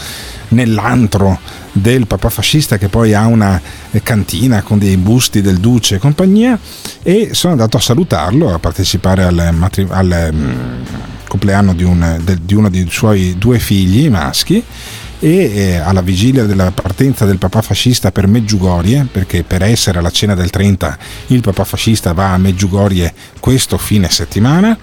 nell'antro del papà fascista che poi ha una cantina con dei busti del duce e compagnia e sono andato a salutarlo, a partecipare al, matri- al um, compleanno di, un, de, di uno dei suoi due figli maschi e eh, alla vigilia della partenza del papà fascista per Meggiugorie, perché per essere alla cena del 30 il papà fascista va a Meggiugorie questo fine settimana.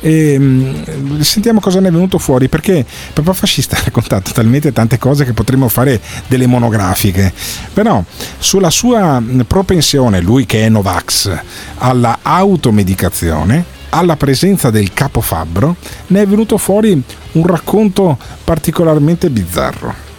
E mh, mm, sentiamo cosa ne è venuto fuori, perché il papà fascista ha raccontato talmente tante cose che potremmo fare delle monografiche, però sulla sua propensione, lui che è Novax, alla automedicazione, alla presenza del capo Fabbro ne è venuto fuori un racconto particolarmente bizzarro.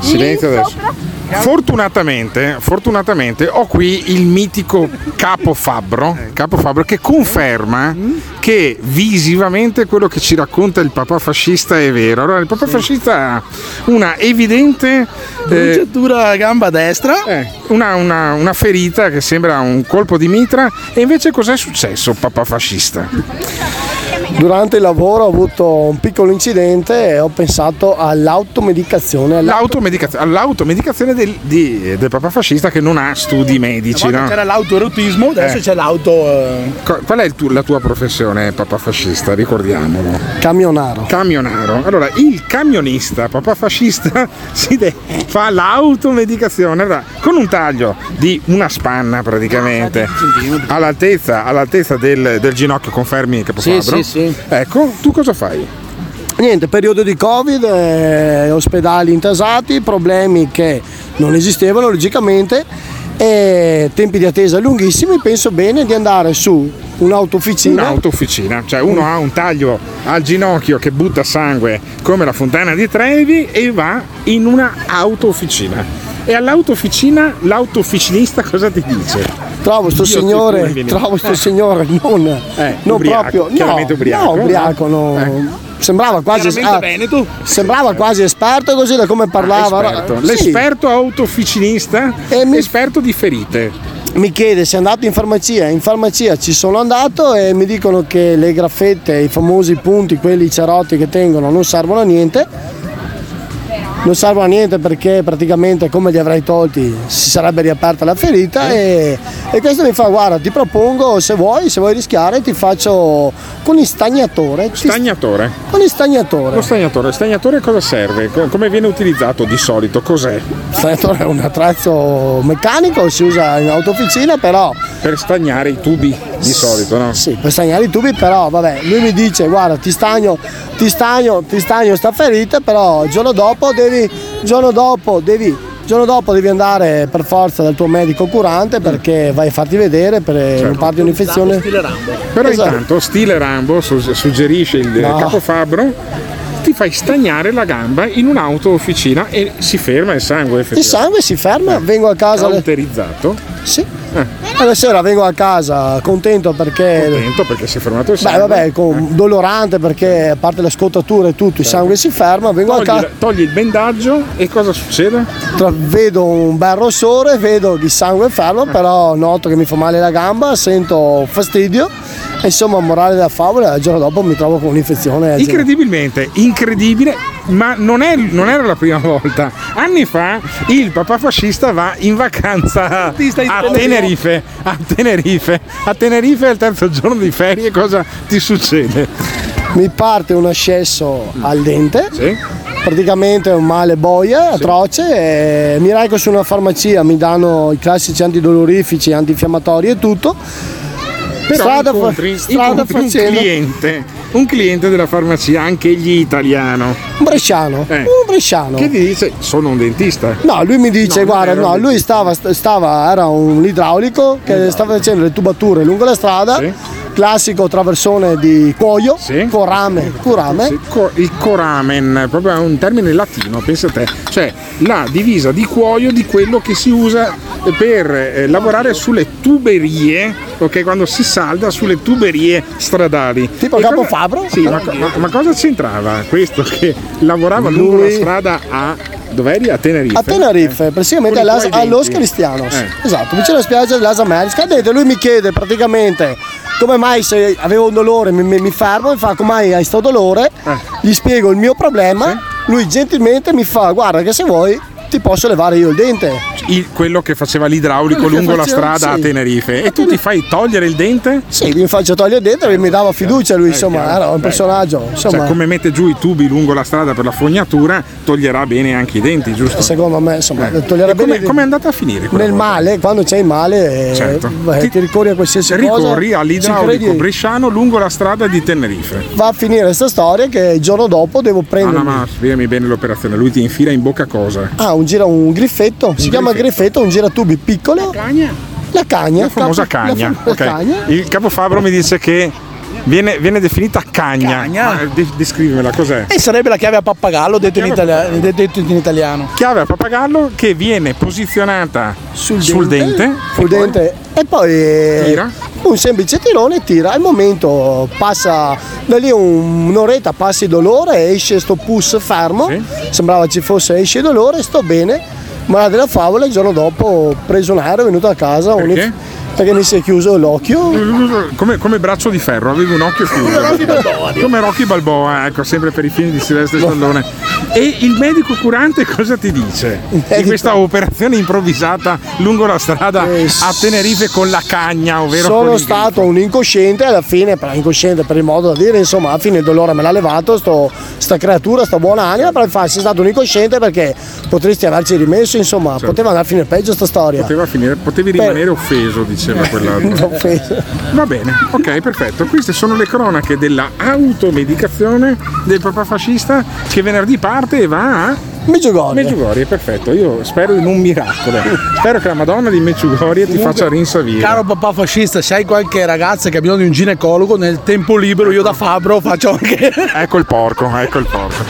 Silenzio adesso. Fortunatamente, fortunatamente ho qui il mitico Capo Fabbro, Capo Fabbro che conferma che visivamente quello che ci racconta il papà fascista è vero. Allora, il papà fascista ha una evidente bruciatura eh, gamba destra, eh, una, una, una ferita che sembra un colpo di mitra. E invece cos'è successo, papà fascista? Durante il lavoro ho avuto un piccolo incidente e ho pensato all'automedicazione. L'automedicazione, all'automedicazione del, di- del papà fascista che non ha studi medici, no? C'era l'autoerotismo, adesso Eh. c'è l'auto. eh, Qual è il tu- la tua professione, papà fascista? Ricordiamolo. Camionaro. Camionaro. Allora, il camionista, papà fascista, si de- fa l'automedicazione allora, con un taglio di una spanna praticamente all'altezza, all'altezza del, del ginocchio, confermi capofabbro? Sì, sì, sì. Ecco, tu cosa fai? Niente, periodo di Covid, eh, ospedali intasati, problemi che non esistevano logicamente e tempi di attesa lunghissimi, penso bene di andare su un'autofficina. Un'autofficina, cioè uno ha un taglio al ginocchio che butta sangue come la fontana di Trevi e va in una autofficina. E all'autofficina l'autofficinista cosa ti dice? Trovo sto Dio, signore, trovo sto Eh. signore non, non ubriaco, proprio chiaramente no, ubriaco. no, ubriaco, no. Eh. Sembrava quasi Chiaramente ah. Sembrava quasi esperto così da come parlava. Ah, esperto. Sì. L'esperto autofficinista, esperto di ferite. Mi chiede se è andato in farmacia, in farmacia ci sono andato e mi dicono che le graffette, i famosi punti, quelli cerotti che tengono, non servono a niente. Non servono a niente perché praticamente come li avrei tolti si sarebbe riaperta la ferita e, e questo mi fa guarda ti propongo se vuoi, se vuoi rischiare ti faccio con il stagnatore. Stagnatore. Con il stagnatore. Lo stagnatore, il stagnatore cosa serve? Co- Come viene utilizzato di solito? Cos'è? Il stagnatore è un attrezzo meccanico, si usa in autofficina però Per stagnare i tubi di solito, no? Sì, per stagnare i tubi, però vabbè, lui mi dice guarda ti stagno, ti stagno, ti stagno sta ferita, però il giorno dopo devi, il giorno dopo devi, il giorno dopo devi andare per forza dal tuo medico curante perché vai a farti vedere per non farti un'infezione. Però Esatto. intanto, stile Rambo su- suggerisce il No. capofabbro, ti fai stagnare la gamba in un'auto-officina e si ferma il sangue Il sangue si ferma, vengo a casa. Cauterizzato. Sì. Alla sera vengo a casa contento perché. Contento perché si è fermato il Beh, sangue. vabbè, con- dolorante perché a parte le scottature e tutto, il sangue si ferma, vengo a Togli, casa. togli il bendaggio e cosa succede? Tra- vedo un bel rossore, vedo che il sangue fermo, però noto che mi fa male la gamba, sento fastidio. Insomma, morale della favola, il giorno dopo mi trovo con un'infezione. Incredibilmente, incredibile, ma non, è- non era la prima volta. Anni fa il papà fascista va in vacanza a Tenerife. A Tenerife. A Tenerife al terzo giorno di ferie cosa ti succede? Mi parte un ascesso al dente. Praticamente è un male boia atroce. E mi reco su una farmacia, mi danno i classici antidolorifici, antinfiammatori e tutto. Però strada, fa- incontri, strada incontri un facendo. cliente, un cliente della farmacia, anche egli italiano. Un bresciano. Un bresciano. Che ti dice? Sono un dentista. No, lui mi dice, No, guarda, no, lui stava, stava, era un idraulico che stava facendo le tubature lungo la strada, classico traversone di cuoio. Sì, co- il coramen, proprio è un termine latino, pensa te, cioè la divisa di cuoio di quello che si usa per eh, lavorare sulle tuberie, ok, quando si salda sulle tuberie stradali. Tipo Capo cosa- Fabro? Sì, ma, ma- ma cosa c'entrava questo che lavorava lungo Lui- la strada a dov'eri? A Tenerife? A Tenerife, Eh. praticamente all'As- tuoi a Los denti. Cristianos. Eh. Esatto, vicino alla spiaggia dell'Asa America. Detto, lui mi chiede praticamente come mai se avevo un dolore mi, mi- mi fermo, mi fa come mai hai sto dolore, Eh. gli spiego il mio problema, lui gentilmente mi fa guarda che se vuoi ti posso levare io il dente. Il- quello che faceva l'idraulico Quello lungo la faceva- strada sì. a Tenerife. E tu ti fai togliere il dente? Sì, mi faccio togliere il dente, mi dava fiducia lui, insomma, chiaro. era un personaggio. Insomma, Cioè, come mette giù i tubi lungo la strada per la fognatura, toglierà bene anche i denti, giusto? secondo me, insomma, Eh. toglierà come, bene- come è andata a finire? nel volta? male, quando c'è il male, eh, Certo. beh, ti, ricorri a qualsiasi cosa. Ricorri all'idraulico bresciano lungo la strada di Tenerife. Va a finire questa storia che il giorno dopo devo Ah, prendere. no, ma spiegami bene l'operazione. Lui ti infila in bocca cosa? Ah, un gira un griffetto, si chiama griffetto, un giratubi piccolo. La cagna. La cagna. La famosa capo- cagna. la famosa ok. cagna. Il capofabro mi dice che viene, viene definita cagna. Cagna. Ma, de- descrivimela, cos'è? E sarebbe la chiave a pappagallo detto in, italia- detto in italiano. Chiave a pappagallo che viene posizionata sul, dente. sul dente e poi eh, Tira. un semplice tirone tira al momento passa da lì un- un'oretta passa il dolore esce sto pus fermo sembrava ci fosse esce il dolore sto bene ma della favola il giorno dopo ho preso un aereo è venuto a casa Perché? Perché mi si è chiuso l'occhio. Come, come braccio di ferro, avevi un occhio chiuso. come Rocky Balboa, ecco, sempre per i film di Silvestre Stallone. E il medico curante cosa ti dice di questa operazione improvvisata lungo la strada a Tenerife con la cagna, ovvero Sono stato un incosciente alla fine, per incosciente per il modo da dire, insomma, alla fine il dolore me l'ha levato, sto, sta creatura, sta buona anima, però infatti sei stato un incosciente perché potresti averci rimesso, insomma, Certo. poteva andare a finire peggio sta storia. Poteva finire, potevi Beh. rimanere offeso, diceva quell'altro. Offeso. Va bene, ok, perfetto. Queste sono le cronache della automedicazione del papà fascista che venerdì parte e va a Meggiugorie. Meggiugorie, perfetto. Io spero in un miracolo. spero che la Madonna di Meggiugorie ti faccia rinsavire. Caro papà fascista, se hai qualche ragazza che ha bisogno di un ginecologo, nel tempo libero io da fabbro faccio anche. ecco il porco, ecco il porco.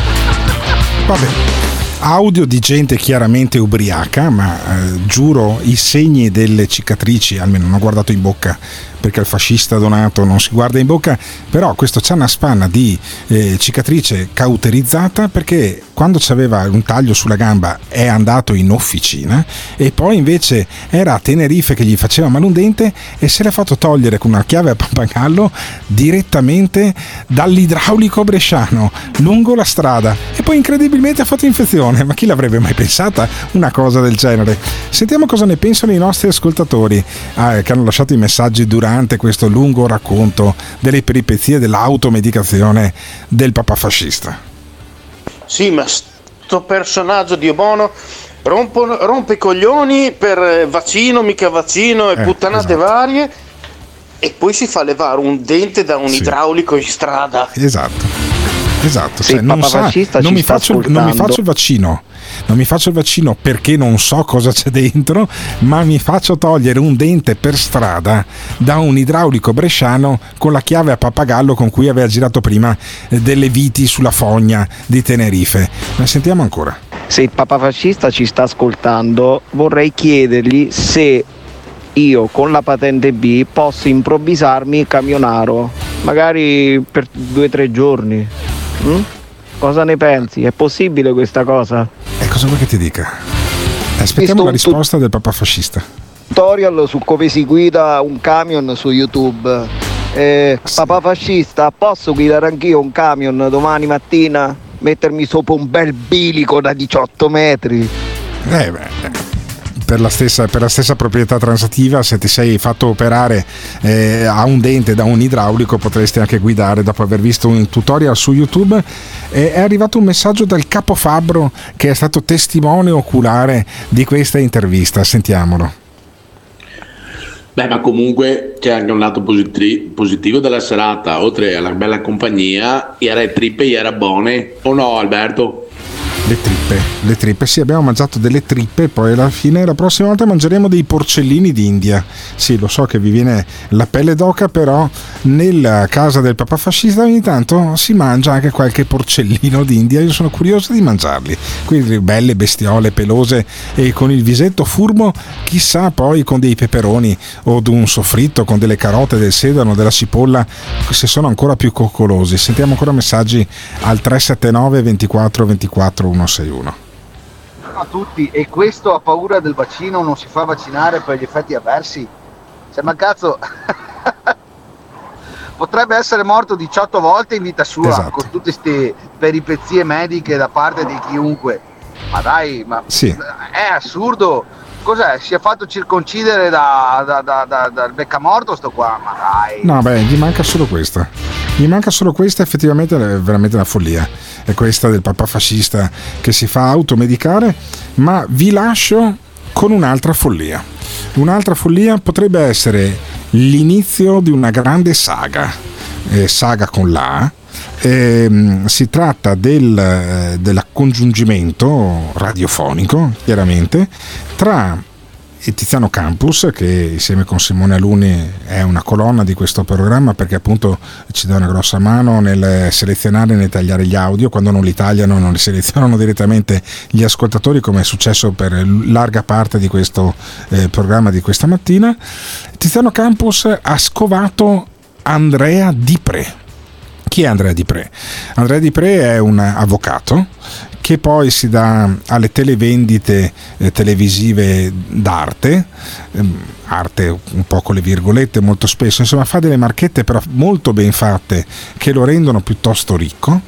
Vabbè. Audio di gente chiaramente ubriaca, ma eh, giuro i segni delle cicatrici, almeno non ho guardato in bocca perché il fascista donato non si guarda in bocca, però questo c'ha una spanna di eh, cicatrice cauterizzata perché quando c'aveva un taglio sulla gamba è andato in officina e poi invece era a Tenerife che gli faceva male un dente e se l'è fatto togliere con una chiave a pappagallo direttamente dall'idraulico bresciano lungo la strada e poi incredibilmente ha fatto infezione, ma chi l'avrebbe mai pensata una cosa del genere? Sentiamo cosa ne pensano i nostri ascoltatori ah, che hanno lasciato i messaggi durante questo lungo racconto delle peripezie dell'automedicazione del papà fascista. Sì, ma sto personaggio Dio buono rompo- rompe i coglioni per eh, vaccino, mica vaccino e Eh, puttanate varie e poi si fa levare un dente da un idraulico in strada. Esatto. Esatto, cioè, non, sa- non mi faccio, non mi faccio il vaccino, non mi faccio il vaccino perché non so cosa c'è dentro, ma mi faccio togliere un dente per strada da un idraulico bresciano con la chiave a pappagallo con cui aveva girato prima eh, delle viti sulla fogna di Tenerife. Ma sentiamo ancora. Se il Papa fascista ci sta ascoltando, vorrei chiedergli se io con la patente B posso improvvisarmi camionaro, magari per due o tre giorni. Mm? Cosa ne pensi? È possibile questa cosa? E cosa vuoi che ti dica? Aspettiamo la risposta del papà fascista. Tutorial su come si guida un camion su YouTube. Eh, papà fascista, posso guidare anch'io un camion domani mattina? Mettermi sopra un bel bilico da 18 metri? Eh beh, per la, stessa, per la stessa proprietà transativa, se ti sei fatto operare eh, a un dente da un idraulico, potresti anche guidare dopo aver visto un tutorial su YouTube. Eh, è arrivato un messaggio dal capo Fabbro che è stato testimone oculare di questa intervista. Sentiamolo. Beh, ma comunque c'è anche un lato positi- positivo della serata, oltre alla bella compagnia, era trippe, era buone, o no Alberto? Le trippe, le trippe, sì, abbiamo mangiato delle trippe, poi alla fine la prossima volta mangeremo dei porcellini d'India. Sì, lo so che vi viene la pelle d'oca, però nella casa del papà fascista ogni tanto si mangia anche qualche porcellino d'India, io sono curioso di mangiarli. Quindi belle bestiole pelose e con il visetto furbo, chissà poi con dei peperoni o di un soffritto con delle carote, del sedano, della cipolla, se sono ancora più coccolosi. Sentiamo ancora messaggi al 379 24 24 161. a tutti e questo ha paura del vaccino, non si fa vaccinare per gli effetti avversi. Cioè, ma cazzo, potrebbe essere morto 18 volte in vita sua Esatto. con tutte queste peripezie mediche da parte di chiunque. Ma dai, ma Sì. è assurdo. Cos'è? Si è fatto circoncidere da, da, da, da- dal beccamorto sto qua? Ma dai. No, beh, gli manca solo questa. Gli manca solo questa, effettivamente è veramente una follia. È questa del papà fascista che si fa automedicare, ma vi lascio con un'altra follia. Un'altra follia potrebbe essere l'inizio di una grande saga, eh, saga con la. Ehm, si tratta del, eh, dell'accongiungimento radiofonico, chiaramente, tra Tiziano Campus che insieme con Simone Aluni è una colonna di questo programma perché appunto ci dà una grossa mano nel selezionare e nel tagliare gli audio. Quando non li tagliano non li selezionano direttamente gli ascoltatori come è successo per larga parte di questo eh, programma di questa mattina. Tiziano Campus ha scovato Andrea Dipre Chi è Andrea Di Pre? Andrea Di Pre è un avvocato che poi si dà alle televendite eh, televisive d'arte, ehm, arte un po' con le virgolette molto spesso, insomma fa delle marchette però molto ben fatte che lo rendono piuttosto ricco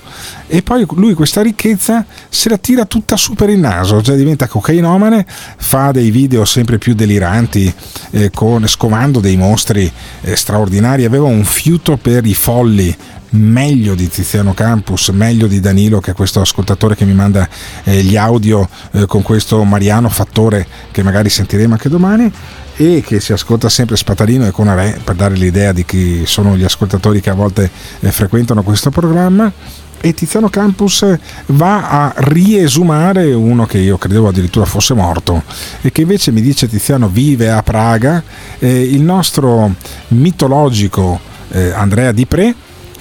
e poi lui questa ricchezza se la tira tutta su per il naso, cioè diventa cocainomane, fa dei video sempre più deliranti eh, con, scovando dei mostri eh, straordinari, aveva un fiuto per i folli meglio di Tiziano Campus, meglio di Danilo che è questo ascoltatore che mi manda eh, gli audio eh, con questo Mariano Fattore che magari sentiremo anche domani e che si ascolta sempre Spatalino e Conarè per dare l'idea di chi sono gli ascoltatori che a volte eh, frequentano questo programma. E Tiziano Campus va a riesumare uno che io credevo addirittura fosse morto e che invece mi dice Tiziano vive a Praga, eh, il nostro mitologico eh, Andrea Di Pre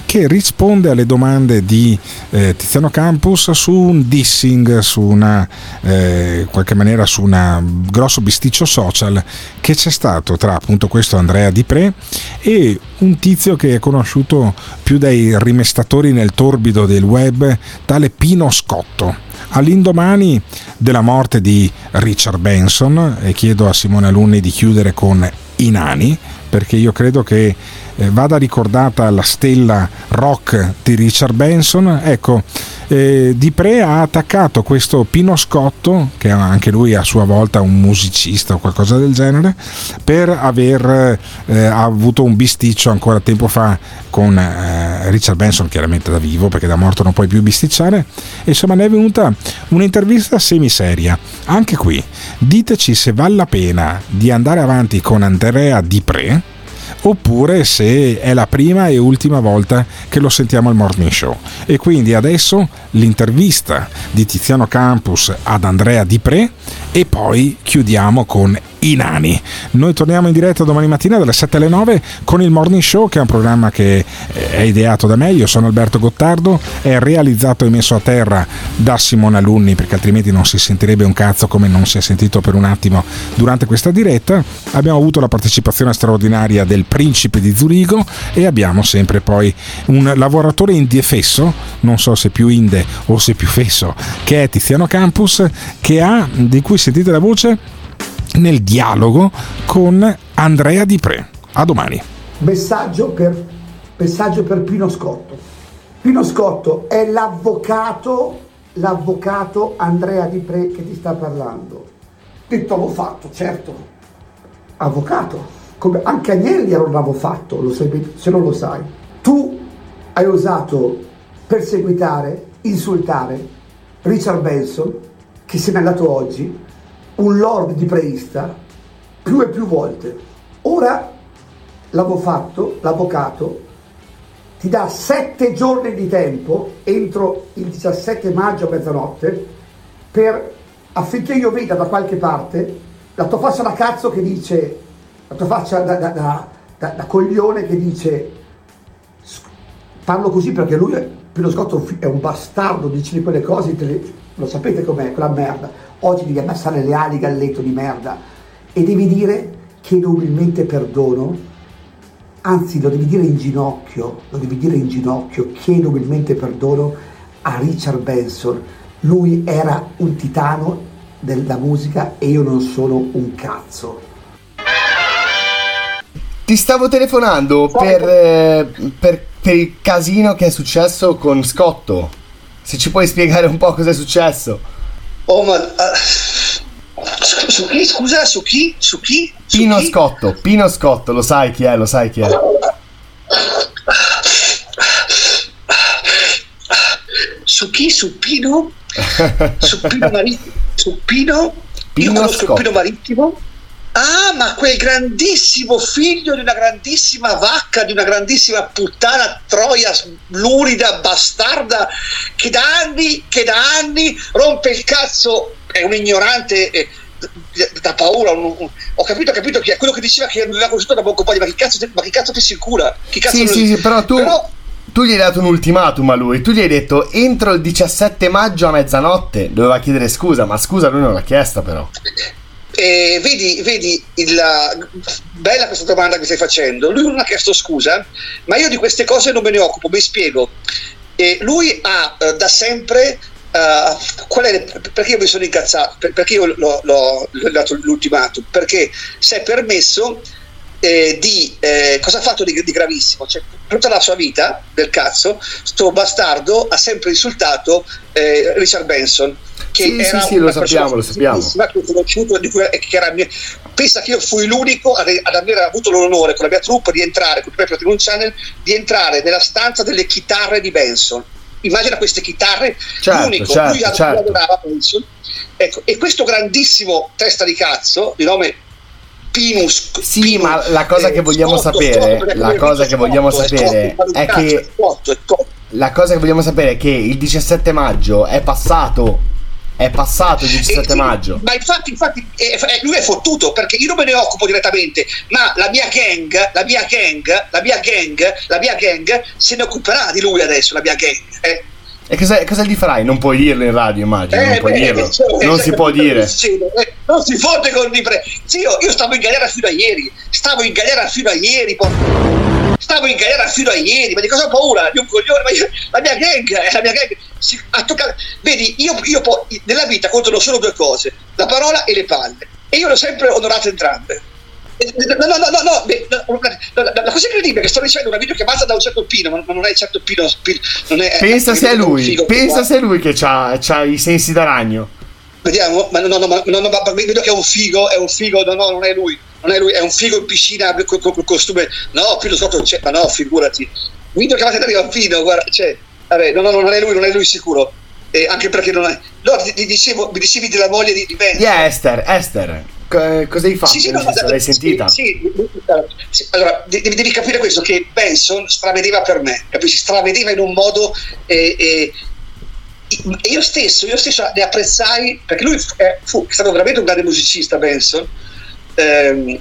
che risponde alle domande di eh, Tiziano Campus su un dissing, su una, eh, qualche maniera su un grosso bisticcio social che c'è stato tra appunto questo Andrea Di Pre e un tizio che è conosciuto più dai rimestatori nel torbido del web, tale Pino Scotto. All'indomani della morte di Richard Benson e chiedo a Simone Alunni di chiudere con I nani perché io credo che eh, vada ricordata la stella rock di Richard Benson. Ecco, eh, Di Pre ha attaccato questo Pino Scotto, che anche lui a sua volta un musicista o qualcosa del genere, per aver eh, avuto un bisticcio ancora tempo fa con eh, Richard Benson, chiaramente da vivo, perché da morto non puoi più bisticciare. E insomma ne è venuta un'intervista semiseria. Anche qui, diteci se vale la pena di andare avanti con Andrea Di Pre oppure se è la prima e ultima volta che lo sentiamo al morning show. E quindi adesso l'intervista di Tiziano Campus ad Andrea Di Pre e poi chiudiamo con i nani. Noi torniamo in diretta domani mattina dalle 7 alle 9 con il Morning Show, che è un programma che è ideato da me. Io sono Alberto Gottardo, è realizzato e messo a terra da Simone Alunni, perché altrimenti non si sentirebbe un cazzo come non si è sentito per un attimo durante questa diretta. Abbiamo avuto la partecipazione straordinaria del principe di Zurigo e abbiamo sempre poi un lavoratore indefesso, non so se più inde o se più fesso, che è Tiziano Campus, che ha, di cui sentite la voce, nel dialogo con Andrea Di Pre. A domani. Messaggio per, messaggio per Pino Scotto. Pino Scotto è l'avvocato, l'avvocato Andrea Di Pre che ti sta parlando. Detto l'ho fatto, certo. Avvocato. Come anche Agnelli era un avvocato, lo sai, se non lo sai. Tu hai osato perseguitare, insultare Richard Benson, che se n'è andato oggi, un lord di preista più e più volte. Ora l'avvocato, l'avvocato ti dà sette giorni di tempo entro il 17 maggio a mezzanotte per, affinché io veda da qualche parte la tua faccia da cazzo che dice, la tua faccia da, da, da, da coglione che dice parlo così perché lui, Pino Scotto è un bastardo, dice di quelle cose, lo sapete com'è quella merda oggi devi abbassare le ali galletto di merda e devi dire chiedo umilmente perdono, anzi lo devi dire in ginocchio, lo devi dire in ginocchio, chiedo umilmente perdono a Richard Benson, lui era un titano della musica e io non sono un cazzo. Ti stavo telefonando per, eh, per, per il casino che è successo con Scotto. Se ci puoi spiegare un po' cosa è successo. Oh, ma. Uh, su, chi? Scusa, su chi? Su chi? Su Pino chi? Scotto, Pino Scotto, lo sai chi è, lo sai chi è. Su chi? Su Pino? Su Pino Marittimo? Su Pino? Pino Io conosco Scotto. il Pino Marittimo? Ah, ma quel grandissimo figlio di una grandissima vacca, di una grandissima puttana troia lurida, bastarda, che da anni, che da anni rompe il cazzo, è un ignorante. eh, da paura, un- un- ho capito, ho capito chi è quello che diceva che aveva conosciuto da poco poi, ma che cazzo, ma che cazzo ti sicura? Chi cazzo Sì, lo- sì, sì, però tu, tu gli hai dato un ultimatum a lui. Tu gli hai detto entro il 17 maggio a mezzanotte doveva chiedere scusa, ma scusa lui non l'ha chiesta però. E vedi, vedi il, bella questa domanda che stai facendo. Lui non ha chiesto scusa, ma io di queste cose non me ne occupo, mi spiego. E lui ha eh, da sempre. qual è, perché io mi sono incazzato? Per- perché io l'ho, l'ho- l'ho dato l'ultimatum? Perché si è permesso eh, di eh, cosa ha fatto di, di gravissimo? Cioè, per tutta la sua vita del cazzo, sto bastardo ha sempre insultato eh, Richard Benson. Che Sì, era sì, sì, lo sappiamo, lo sappiamo. che ho conosciuto, di cui- che era mia- pensa che io fui l'unico ad, ad aver avuto l'onore con la mia troupe di entrare con Pepper Platinum Channel di entrare nella stanza delle chitarre di Benson immagina queste chitarre Certo, l'unico certo, lui certo. adorava Benson ecco, e questo grandissimo testa di cazzo di nome Pinus Sì, ma la cosa che vogliamo Scotto, sapere, Scotto, la cosa che vogliamo Scotto, sapere Scotto, è che la cosa che vogliamo sapere è che il 17 maggio è passato è passato il 17 maggio. Ma infatti, infatti eh, eh, lui è fottuto perché io non me ne occupo direttamente, ma la mia gang, la mia gang, la mia gang, la mia gang se ne occuperà di lui adesso, la mia gang. eh. E cosa, cosa gli farai? Non puoi dirlo in radio, immagino, non Eh, puoi beh, dirlo. cioè, Non si può dire. Eh, Non si fotte con i pre. Zio, io stavo in galera fino a ieri. Stavo in galera fino a ieri. por- Stavo in galera fino a ieri. Ma di cosa ho paura? Di un coglione. Ma io- la mia gang, eh, la mia gang. si- ha toccato- Vedi, io, io po- nella vita contano solo due cose: la parola e le palle. E io l'ho sempre onorato entrambe. Eh, No, no, no, no, no, la, cosa incredibile è che sto ricevendo una videochiamata da un certo Pino, ma non è certo Pino, Pensa se è lui, pensa se è lui che ha i sensi da ragno. Vediamo, ma no, no, no, no, vedo che è un figo, è un figo, no, no, non è lui, non è lui, è un figo in piscina col- col costume, no, Pino sotto c'è, ma no, figurati, video che avete arriva Pino, guarda, c'è, vabbè, no, no, non è lui, non è lui sicuro, Eh, anche perché non è, no, ti, dicevo, mi dicevi della moglie di, di Ben. Chi è Esther? Esther, co- cosa hai fatto? Sì, sì, no, senso, no, l'hai sì, sentita? Sì, sì, allora de- devi, devi capire questo: che Benson stravedeva per me, capisci? Stravedeva in un modo. eh, eh, e io stesso, io stesso ne apprezzai perché lui è, fu, è stato veramente un grande musicista. Benson. Ehm,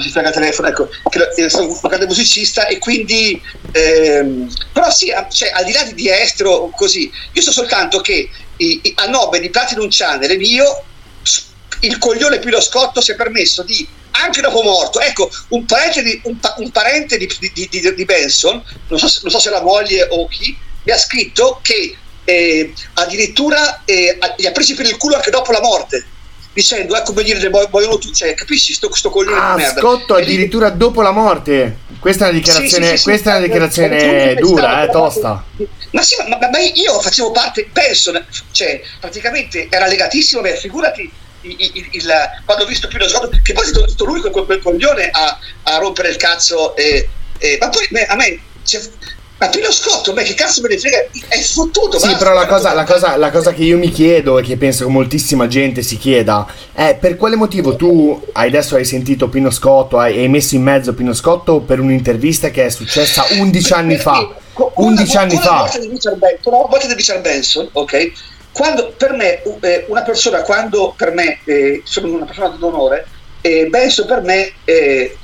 si frega il telefono, ecco, che è stato un grande musicista e quindi ehm, però sì, cioè, al di là di, estero così, io so soltanto che i- i- a nome di Platinum Channel e mio il coglione Pino Scotto si è permesso di anche dopo morto, ecco, un parente di, un un parente di, di- di- Benson, non so, non so se la moglie o chi, mi ha scritto che eh, addirittura eh, gli ha presi per il culo anche dopo la morte, dicendo, ecco come dire, muoiono tutti, cioè, capisci, sto, sto coglione Ah, di merda. Scotto E addirittura dopo la morte. Questa è una dichiarazione, Sì, sì, sì, questa è una dichiarazione dura, eh, tosta. Ma sì, ma, ma- ma io facevo parte, Benson, cioè praticamente era legatissimo, beh, figurati il, il- il- quando ho visto Pino Scotto, che poi è stato lui quel, quel, coglione a, a rompere il cazzo, e, e- ma poi me- a me, cioè, ma Pino Scotto, beh, che cazzo me ne frega, è fottuto, Sì, basta. però la cosa, la, cosa, la cosa che io mi chiedo e che penso che moltissima gente si chieda è per quale motivo tu hai- adesso hai sentito Pino Scotto, hai, hai messo in mezzo Pino Scotto per un'intervista che è successa 11 anni fa. 11 anni fa. con la morte di Richard Benson, ok? Quando per me, eh, una persona, quando per me eh, sono una persona d'onore, eh, Benson per me eh,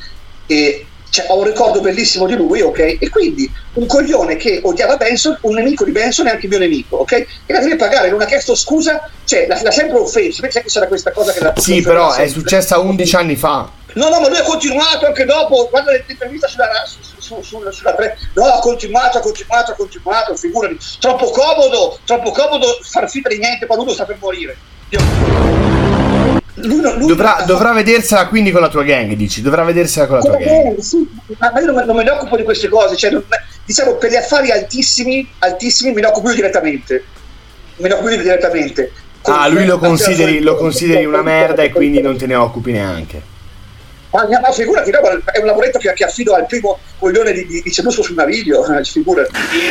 eh, cioè, ho un ricordo bellissimo di lui, ok? E quindi un coglione che odiava Benson, un nemico di Benson è anche mio nemico, ok? E la deve pagare, non ha chiesto scusa, cioè l'ha, l'ha sempre offeso. Pensa che c'era questa cosa che la Sì, però è successa 11 anni fa. No, no, ma lui ha continuato anche dopo, guarda l'intervista sulla, su, su, su- sulla tre. No, ha continuato, ha continuato, ha continuato, figurati. Troppo comodo, troppo comodo far finta di niente quando uno sta per morire. Dovrà, dovrà vedersela quindi con la tua gang, dici? Dovrà vedersela con la tua Come gang. bene, sì, ma io non, non me ne occupo di queste cose, cioè, non- diciamo per gli affari altissimi, altissimi me ne occupo io direttamente. Me ne occupo io direttamente. Ah, lui lo consideri, lo consideri una merda e quindi non te ne occupi neanche. Ma, ma figurati, no, è un lavoretto che, che affido al primo coglione di, di, di Cernusco sul naviglio, eh, figurati. Li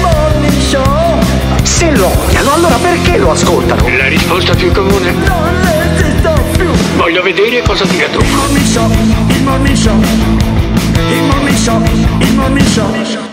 Se lo odiano, allora perché lo ascoltano? La risposta più comune? Non esisto più. Voglio vedere cosa dirà tu. Il morning show, il morning show, il morning show, il morning show.